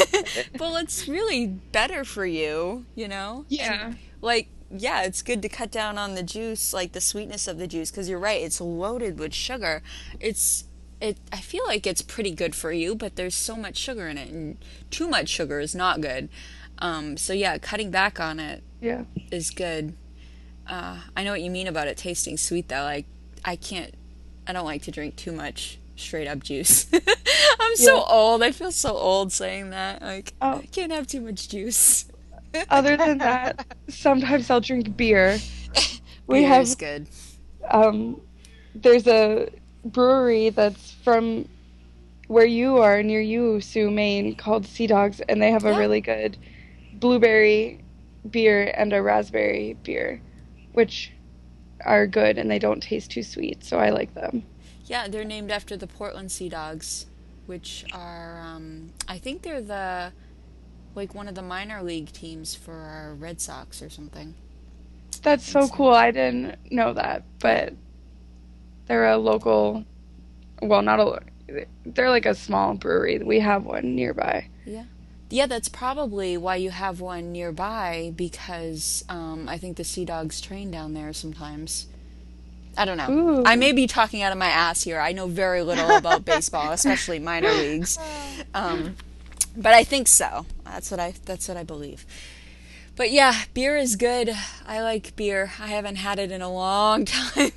[laughs] well, it's really better for you, you know? Yeah. Like, yeah, it's good to cut down on the juice, like the sweetness of the juice, because you're right, it's loaded with sugar. It's, it. I feel like it's pretty good for you, but there's so much sugar in it, and too much sugar is not good. Um, so yeah, cutting back on it Yeah. is good. Uh, I know what you mean about it tasting sweet, though. Like, I can't, I don't like to drink too much straight up juice. [laughs] I'm so old. I feel so old saying that. Like, Oh. I can't have too much juice. [laughs] Other than that, sometimes I'll drink beer. [laughs] We Beer have is good. um, there's a brewery that's from where you are near you, Sue, Maine, called Sea Dogs, and they have a Yeah. really good blueberry beer and a raspberry beer, which are good and they don't taste too sweet, so I like them. Yeah, they're named after the Portland Sea Dogs, which are, um, I think they're the, like one of the minor league teams for our Red Sox or something. That's so cool. I didn't know that, but they're a local. Well, not a. They're like a small brewery. We have one nearby. Yeah, that's probably why you have one nearby because um, I think the Sea Dogs train down there sometimes. I don't know. Ooh. I may be talking out of my ass here. I know very little about [laughs] baseball, especially minor leagues. [laughs] Um, but I think so. That's what I that's what I believe. But yeah, beer is good. I like beer. I haven't had it in a long [laughs] time.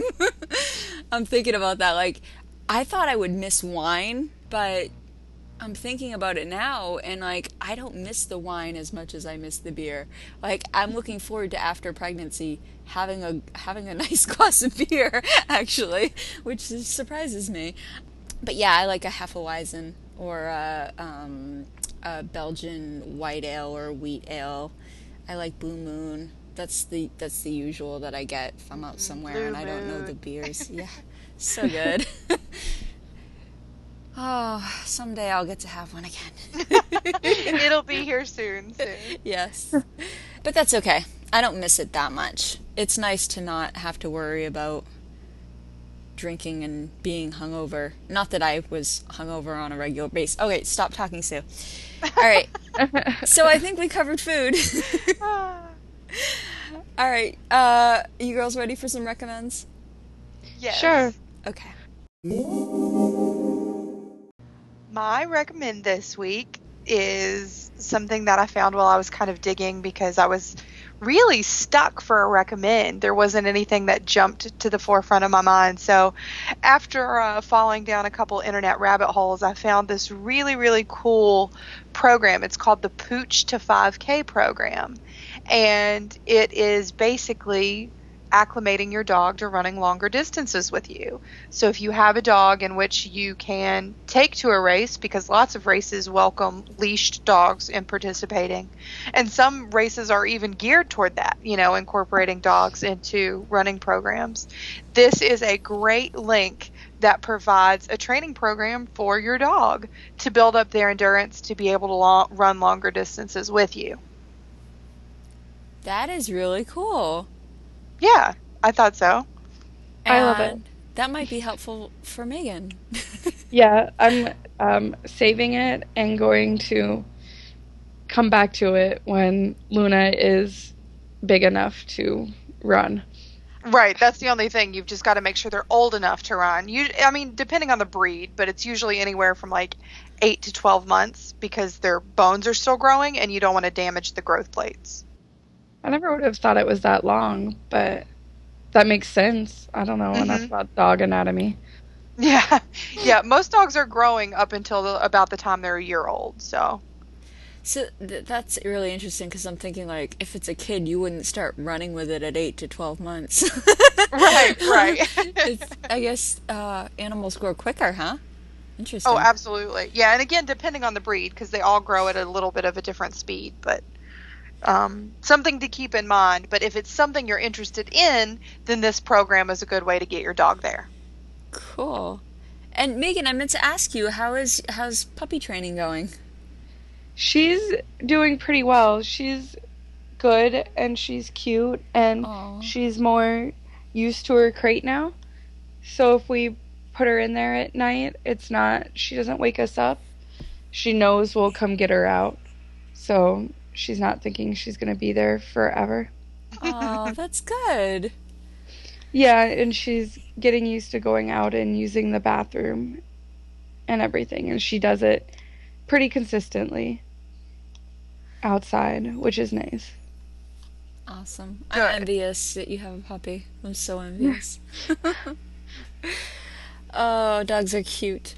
I'm thinking about that. Like, I thought I would miss wine, but I'm thinking about it now, and like, I don't miss the wine as much as I miss the beer. Like, I'm looking forward to after pregnancy having a having a [laughs] nice glass of beer, actually, which surprises me. But yeah, I like a Hefeweizen or a, um, a Belgian white ale or wheat ale. I like Blue Moon. That's the that's the usual that I get if I'm out somewhere and I don't know the beers. [laughs] Yeah, so good. [laughs] oh, someday I'll get to have one again. [laughs] It'll be here soon. soon. yes, but that's okay. I don't miss it that much. It's nice to not have to worry about drinking and being hungover. Not that I was hungover on a regular basis. Okay, stop talking, Sue. All right. [laughs] So I think we covered food. [laughs] All right. Uh, you girls ready for some recommends? yes. Sure. Okay. My recommend this week is something that I found while I was kind of digging because I was really stuck for a recommend. There wasn't anything that jumped to the forefront of my mind. So, after uh, falling down a couple internet rabbit holes, I found this really, really cool program. It's called the Pooch to 5K program. And it is basically acclimating your dog to running longer distances with you. So if you have a dog in which you can take to a race, because lots of races welcome leashed dogs in participating, and some races are even geared toward that, you know, incorporating dogs into running programs. This is a great link that provides a training program for your dog to build up their endurance to be able to lo- run longer distances with you. That is really cool. Yeah, I thought so. I love it. That might be helpful for Meagan. [laughs] Yeah, I'm um, saving it and going to come back to it when Luna is big enough to run. Right, that's the only thing. You've just got to make sure they're old enough to run. You, I mean, depending on the breed, but it's usually anywhere from like eight to twelve months because their bones are still growing, and you don't want to damage the growth plates. I never would have thought it was that long, but that makes sense. I don't know enough Mhm. about dog anatomy. Yeah, [laughs] yeah. Most dogs are growing up until the, about the time they're a year old. So, So th- that's really interesting because I'm thinking like if it's a kid, you wouldn't start running with it at eight to twelve months. [laughs] right, [laughs] right. I guess uh, animals grow quicker, huh? Interesting. oh, absolutely. Yeah, and again, depending on the breed, because they all grow at a little bit of a different speed, but. Um, something to keep in mind, but if it's something you're interested in, then this program is a good way to get your dog there. Cool. And Meagan, I meant to ask you, how is how's puppy training going? She's doing pretty well. She's good and she's cute and Aw. she's more used to her crate now. So if we put her in there at night, it's not she doesn't wake us up. She knows we'll come get her out. So she's not thinking she's going to be there forever. Oh, [laughs] that's good. Yeah, and she's getting used to going out and using the bathroom and everything and she does it pretty consistently outside, which is nice. Awesome. I'm Good. envious that you have a puppy. I'm so envious. [laughs] oh, dogs are cute.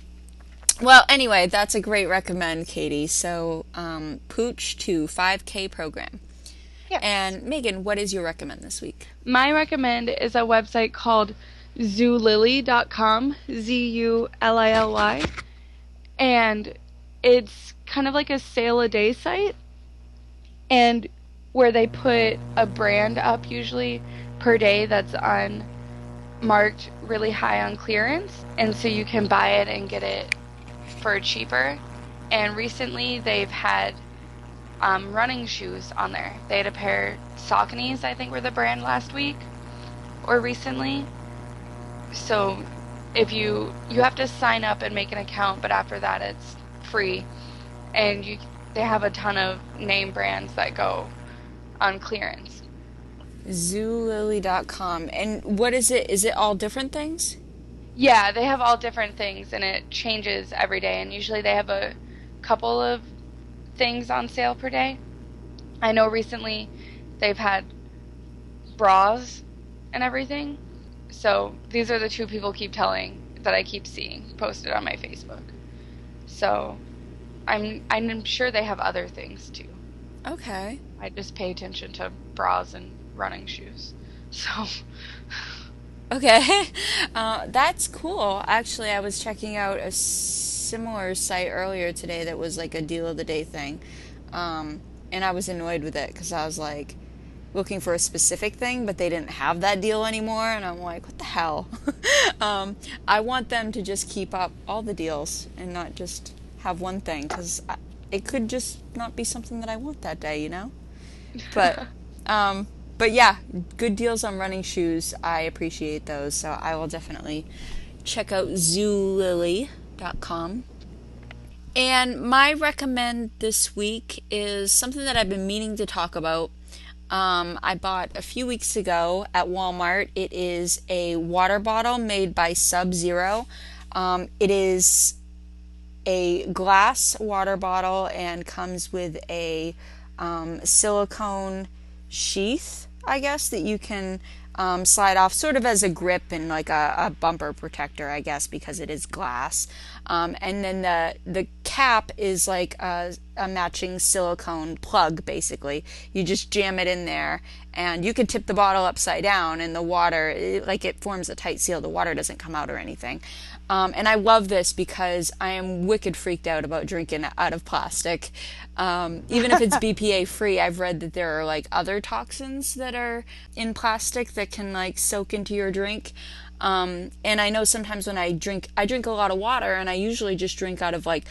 Well, anyway, that's a great recommend, Katie. So, um, Pooch to 5K program. Yes. And Meagan, what is your recommend this week? My recommend is a website called zulily.com, Z U L I L Y. And it's kind of like a sale a day site. And where they put a brand up usually per day that's on marked really high on clearance. And so you can buy it and get it for cheaper. And recently they've had um, running shoes on there. They had a pair Sauconys, I think were the brand last week or recently. So if you you have to sign up and make an account, but after that it's free. And you they have a ton of name brands that go on clearance. Zulily.com. And what is it? Is it all different things? Yeah, they have all different things and it changes every day and usually they have a couple of things on sale per day. I know recently they've had bras and everything. So these are the two people keep telling that I keep seeing posted on my Facebook. So I'm I'm sure they have other things too. Okay. I just pay attention to bras and running shoes. [laughs] So Okay, [laughs] uh, that's cool. Actually, I was checking out a similar site earlier today that was like a deal of the day thing, um, and I was annoyed with it because I was like looking for a specific thing, but they didn't have that deal anymore, and I'm like, what the hell? [laughs] um, I want them to just keep up all the deals and not just have one thing because it could just not be something that I want that day, you know. But [laughs] um, but yeah, good deals on running shoes. I appreciate those, so I will definitely check out zulily.com. And my recommend this week is something that I've been meaning to talk about. Um, I bought a few weeks ago at Walmart. It is a water bottle made by Sub Zero. Um, it is a glass water bottle and comes with a um, silicone sheath, I guess, that you can um, slide off sort of as a grip and like a, a bumper protector, I guess, because it is glass. Um, and then the the cap is like a, a matching silicone plug, basically. You just jam it in there, and you can tip the bottle upside down, and the water, it, like it forms a tight seal. The water doesn't come out or anything. Um, and I love this because I am wicked freaked out about drinking out of plastic. Um, even if it's [laughs] BPA free, I've read that there are like other toxins that are in plastic that can like soak into your drink. Um, and I know sometimes when I drink, I drink a lot of water, and I usually just drink out of like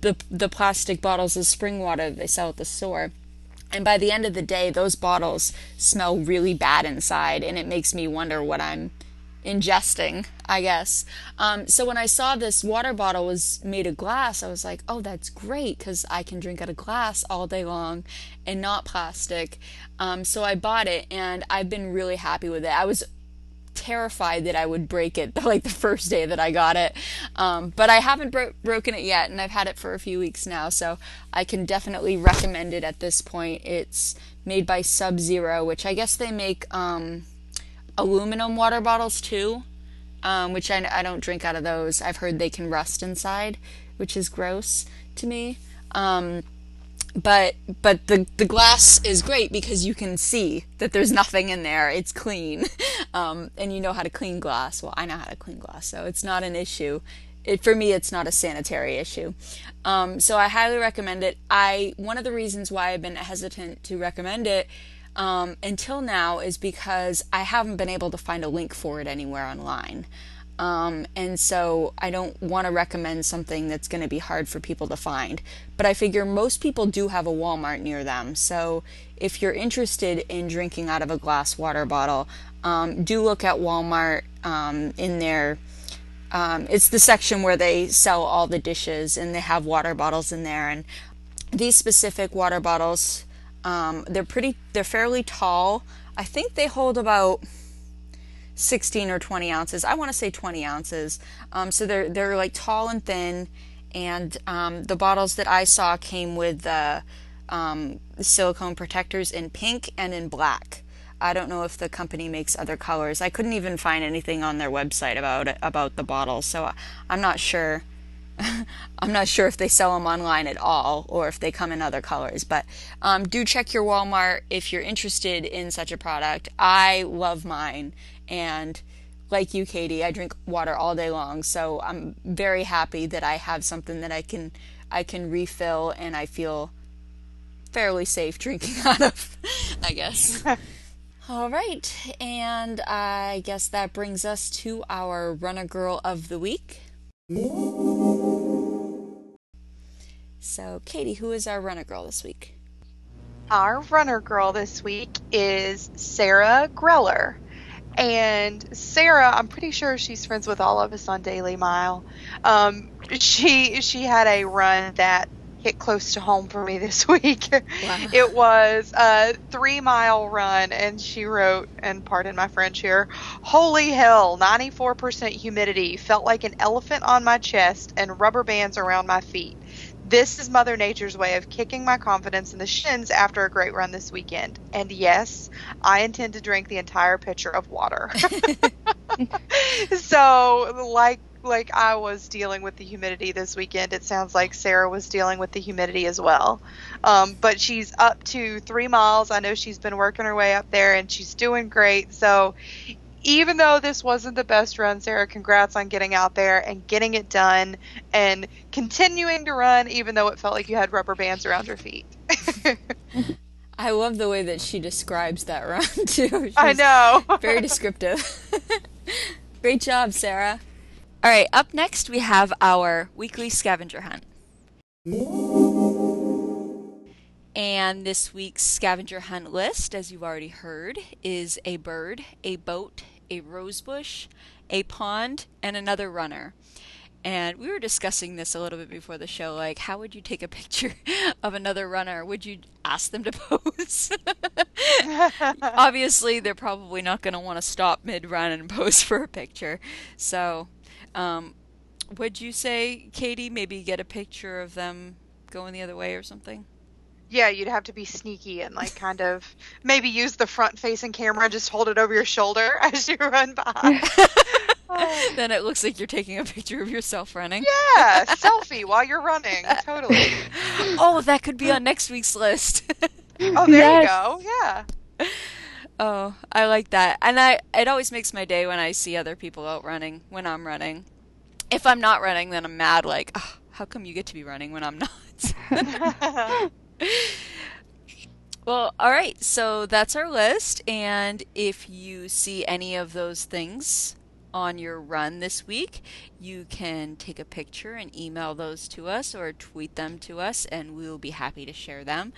the the plastic bottles of spring water that they sell at the store. And by the end of the day, those bottles smell really bad inside, and it makes me wonder what I'm ingesting, I guess. Um, so when I saw this water bottle was made of glass, I was like, oh, that's great because I can drink out of glass all day long and not plastic. Um, so I bought it, and I've been really happy with it. I was terrified that I would break it [laughs] like the first day that I got it. Um, but I haven't bro- broken it yet, and I've had it for a few weeks now, so I can definitely recommend it at this point. It's made by Sub Zero, which I guess they make um, aluminum water bottles too. um, which I, I don't drink out of those. I've heard they can rust inside, which is gross to me. Um, but but the the glass is great because you can see that there's nothing in there. It's clean, [laughs] um, and you know how to clean glass. Well, I know how to clean glass, so it's not an issue. It, for me, it's not a sanitary issue. Um, so I highly recommend it. I one of the reasons why I've been hesitant to recommend it um, until now is because I haven't been able to find a link for it anywhere online. Um, and so I don't want to recommend something that's going to be hard for people to find. But I figure most people do have a Walmart near them. So if you're interested in drinking out of a glass water bottle, um, do look at Walmart um, in their. Um, it's the section where they sell all the dishes and they have water bottles in there. And these specific water bottles, um, they're pretty, they're fairly tall. I think they hold about 16 or 20 ounces. I want to say 20 ounces. Um, so they're they're like tall and thin, and um, the bottles that I saw came with the um, silicone protectors in pink and in black. I don't know if the company makes other colors. I couldn't even find anything on their website about it, about the bottles, so I'm not sure. [laughs] I'm not sure if they sell them online at all or if they come in other colors, but um, do check your Walmart if you're interested in such a product. I love mine, and like you, Katie, I drink water all day long, so I'm very happy that I have something that I can I can refill and I feel fairly safe [laughs] drinking out of, I guess. [laughs] all right, and I guess that brings us to our runner girl of the week. So, Katie, who is our runner girl this week? Our runner girl this week is Sarah Greller. And Sarah, I'm pretty sure she's friends with all of us on DailyMile. Um, she she had a run that hit close to home for me [laughs] this week. Wow. It was a three mile run, and she wrote, and pardon my French here, holy hell, 94% humidity, felt like an elephant on my chest, and rubber bands around my feet. This is Mother Nature's way of kicking my confidence in the shins after a great run this weekend. And yes, I intend to drink the entire pitcher of water. [laughs] so, like like I was dealing with the humidity this weekend, it sounds like Sarah was dealing with the humidity as well. Um, but she's up to three miles. I know she's been working her way up there, and she's doing great. So even though this wasn't the best run, Sarah, congrats on getting out there and getting it done and continuing to run, even though it felt like you had rubber bands around your feet. [laughs] I love the way that she describes that run, [laughs] too. She's I know. [laughs] very descriptive. Great job, Sarah. All right, up next we have our weekly scavenger hunt. And this week's scavenger hunt list, as you've already heard, is a bird, a boat, a rosebush, a pond, and another runner. And we were discussing this a little bit before the show. Like, how would you take a [laughs] picture of another runner? Would you ask them to [laughs] pose? [laughs] Obviously, they're probably not going to want to stop mid run and pose for a picture. So, um, would you say, Katie, maybe get a picture of them going the other way or something? Yeah, you'd have to be sneaky and like kind of maybe use the front facing camera and just hold it over your shoulder [laughs] as you run by. [laughs] Um, then it looks like you're taking a picture of yourself running. Yeah, selfie while you're running. [laughs] Totally. Oh, that could be on next week's list. oh, there yes. you go. Yeah. Oh, I like that. And I it always makes my day when I see other people out running when I'm running. If I'm not running, then I'm mad like, oh, how come you get to be running when I'm not? [laughs] well, all right. So that's our list. And if you see any of those things on your run this week, you can take a picture and email those to us or tweet them to us, and we will be happy to share them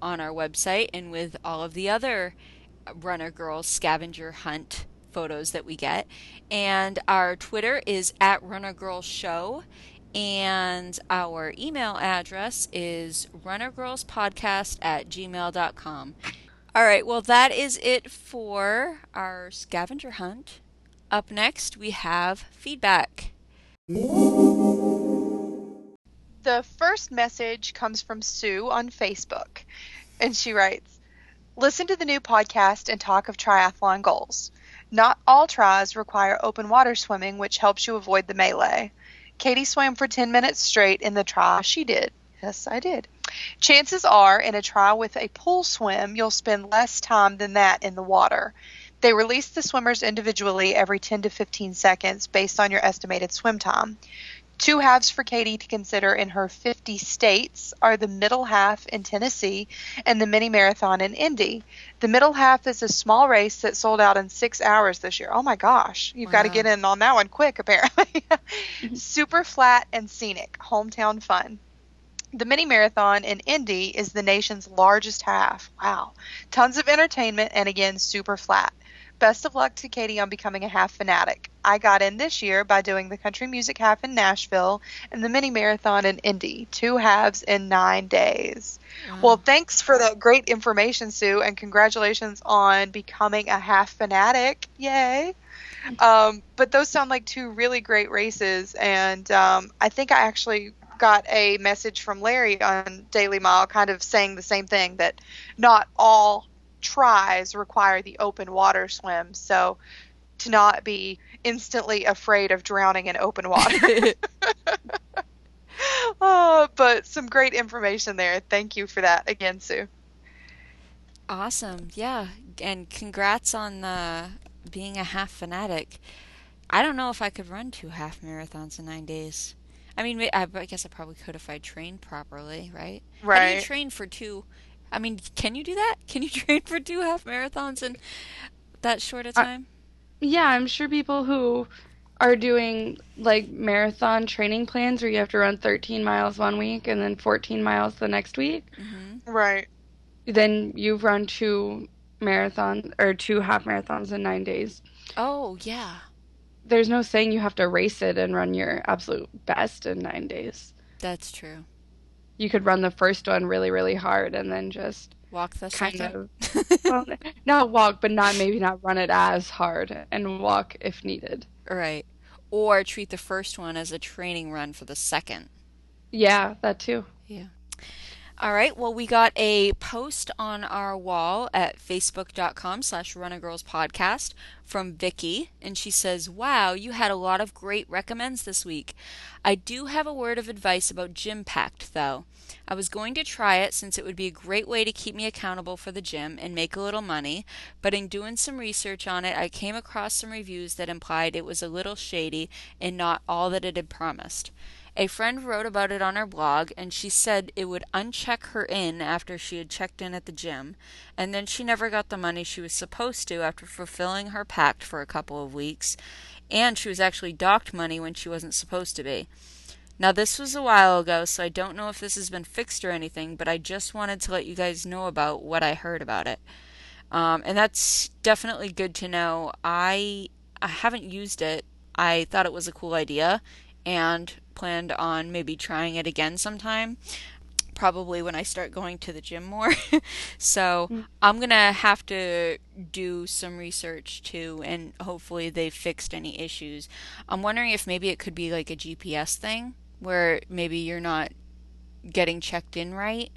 on our website and with all of the other Runner Girls scavenger hunt photos that we get. And our Twitter is at Runner Girls Show and our email address is runnergirlspodcast at gmail.com. All right, well, that is it for our scavenger hunt. Up next, we have feedback. The first message comes from Sue on Facebook, and she writes Listen to the new podcast and talk of triathlon goals. Not all tris require open water swimming, which helps you avoid the melee. Katie swam for 10 minutes straight in the trial she did. Yes, I did. Chances are, in a trial with a pool swim, you'll spend less time than that in the water. They release the swimmers individually every 10 to 15 seconds based on your estimated swim time. Two halves for Katie to consider in her 50 states are the middle half in Tennessee and the mini marathon in Indy. The middle half is a small race that sold out in six hours this year. Oh my gosh, you've got to get in on that one quick, [laughs] apparently. [laughs] Super flat and scenic, hometown fun. The mini marathon in Indy is the nation's largest half. Wow. Tons of entertainment and again, super flat. Best of luck to Katie on becoming a half fanatic. I got in this year by doing the country music half in Nashville and the mini marathon in Indy, two halves in nine days. Well, thanks for that great information, Sue, and congratulations on becoming a half fanatic. Yay! Um, but those sound like two really great races, and um, I think I actually got a message from Larry on DailyMile, kind of saying the same thing that not all tris require the open water swim, so to not be instantly afraid of drowning in open water. [laughs] [laughs] oh, but some great information there. Thank you for that again, Sue. Awesome. Yeah. And congrats on uh, being a half fanatic. I don't know if I could run two half marathons in nine days. I mean, I I guess I probably could if I trained properly, right? Right. How do you train for two? I mean, can you do that? Can you [laughs] train for two half marathons in that short a I- time? Yeah, I'm sure people who are doing like marathon training plans where you have to run 13 miles one week and then 14 miles the next week, hmm Right. then you've run two marathons or two half marathons in nine days. Oh, yeah. There's no saying you have to race it and run your absolute best in nine days. That's true. You could run the first one really, really hard and then just Walk the kind second. of [laughs] well, not walk, but not maybe not run it as hard and walk if needed. Right. Or treat the first one as a training run for the second. Yeah, that too. All right. Well, we got a post on our wall at facebook.com slash run a girls podcast from Vicky. And she says, wow, you had a lot of great recommends this week. I do have a word of advice about Gym Pact, though. I was going to try it since it would be a great way to keep me accountable for the gym and make a little money, but in doing some research on it, I came across some reviews that implied it was a little shady and not all that it had promised. A friend wrote about it on her blog, and she said it would uncheck her in after she had checked in at the gym, and then she never got the money she was supposed to after fulfilling her pact for a couple of weeks, and she was actually docked money when she wasn't supposed to be. Now, this was a while ago, so I don't know if this has been fixed or anything, but I just wanted to let you guys know about what I heard about it. Um, and that's definitely good to know. I I haven't used it. I thought it was a cool idea and planned on maybe trying it again sometime. Probably when I start going to the gym more. [laughs] so I'm gonna have to do some research too, and hopefully they've fixed any issues. I'm wondering if maybe it could be like a GPS thing where maybe you're not getting checked in right.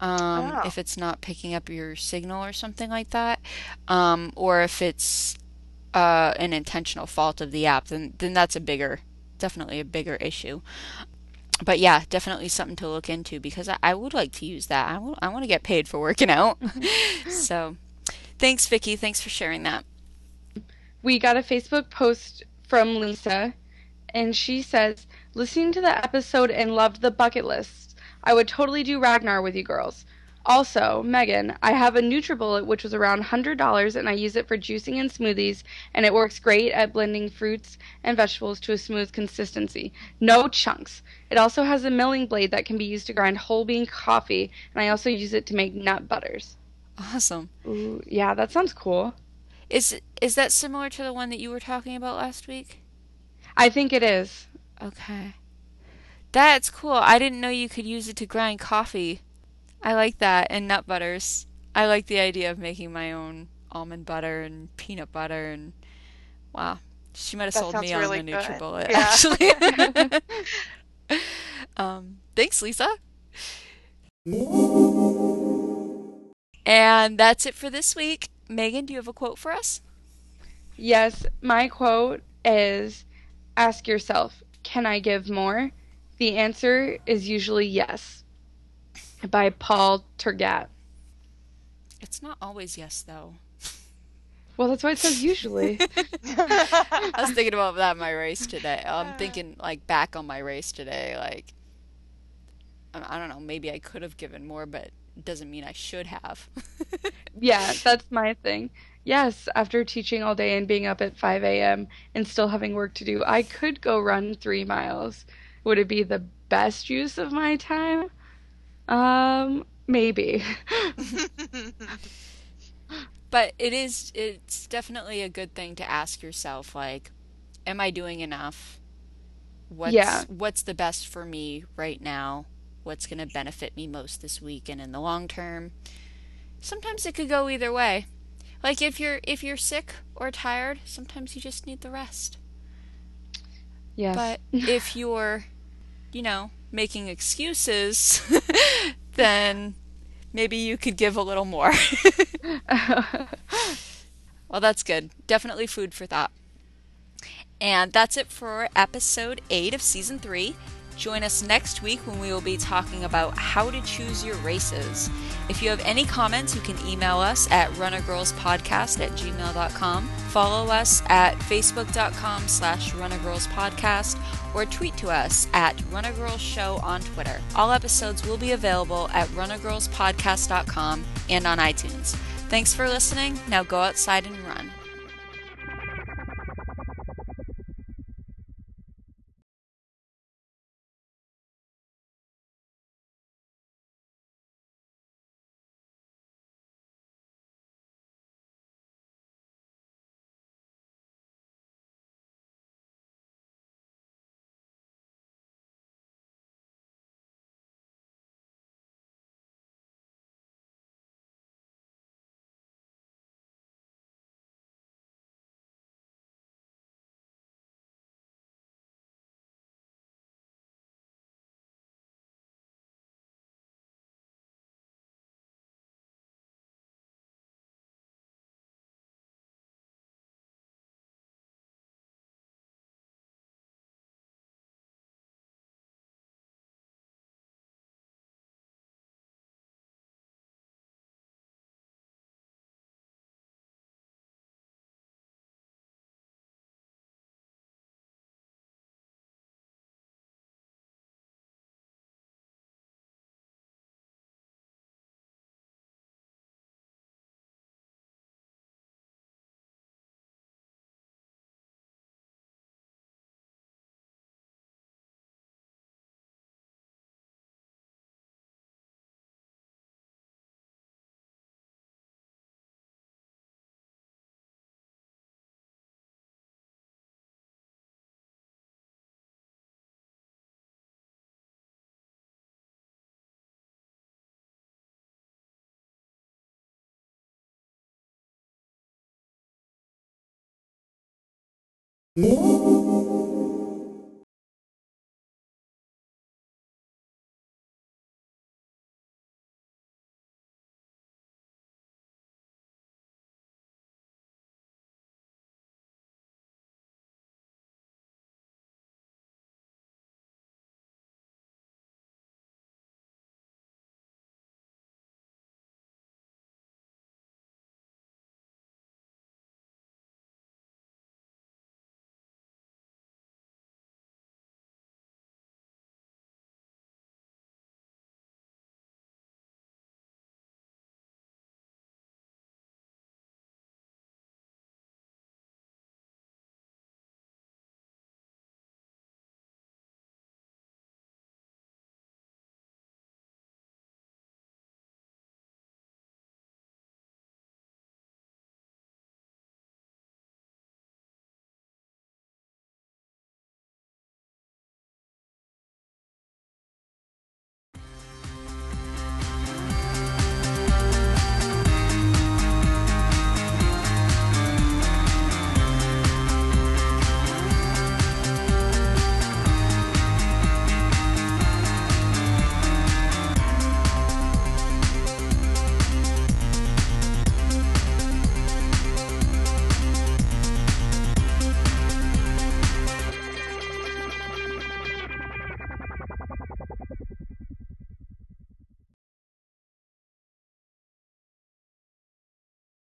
Um, Oh. if it's not picking up your signal or something like that, um, or if it's uh, an intentional fault of the app, then then that's a bigger, definitely a bigger issue. But yeah, definitely something to look into because I, I would like to use that. I want to get paid for working out. [laughs] so, thanks, Vicki. Thanks for sharing that. we got a Facebook post from Lisa, and she says, listening to the episode and loved the bucket list. I would totally do Ragnar with you girls. Also, Meagan, I have a NutriBullet which was around $100 and I use it for juicing and smoothies and it works great at blending fruits and vegetables to a smooth consistency. No chunks. It also has a milling blade that can be used to grind whole bean coffee and I also use it to make nut butters. Awesome. Ooh, yeah, that sounds cool. Is is that similar to the one that you were talking about last week? I think it is. Okay. That's cool. I didn't know you could use it to grind coffee. I like that and nut butters. I like the idea of making my own almond butter and peanut butter and wow. She might have That sold me really on the. NutriBullet Yeah. actually. [laughs] [laughs] um, thanks, Lisa. And that's it for this week. Meagan, do you have a quote for us? Yes, my quote is ask yourself, can I give more? The answer is usually yes. By Paul Tergat. It's not always yes, though. [laughs] Well, that's why it says usually. [laughs] I was thinking about that in my race today. I'm thinking like back on my race today. Like, I I don't know. Maybe I could have given more, but it doesn't mean I should have. [laughs] yeah, that's my thing. Yes, after teaching all day and being up at 5 a.m. and still having work to do, I could go run three miles. Would it be the best use of my time? Um, maybe. [laughs] but it is it's definitely a good thing to ask yourself like am I doing enough? What's Yeah. what's the best for me right now? What's going to benefit me most this week and in the long term? Sometimes it could go either way. Like if you're if you're sick or tired, sometimes you just need the rest. yes. But [laughs] if you're, you know, making excuses, [laughs] then maybe you could give a little more. [laughs] well, that's good. Definitely food for thought. And that's it for episode 8 of season 3. Join us next week when we will be talking about how to choose your races. If you have any comments, you can email us at runnergirlspodcast at gmail.com. Follow us at facebook.com slash runnergirlspodcast or tweet to us at runagirlshow on Twitter. All episodes will be available at runnergirlspodcast.com and on iTunes. Thanks for listening. Now go outside and run. Música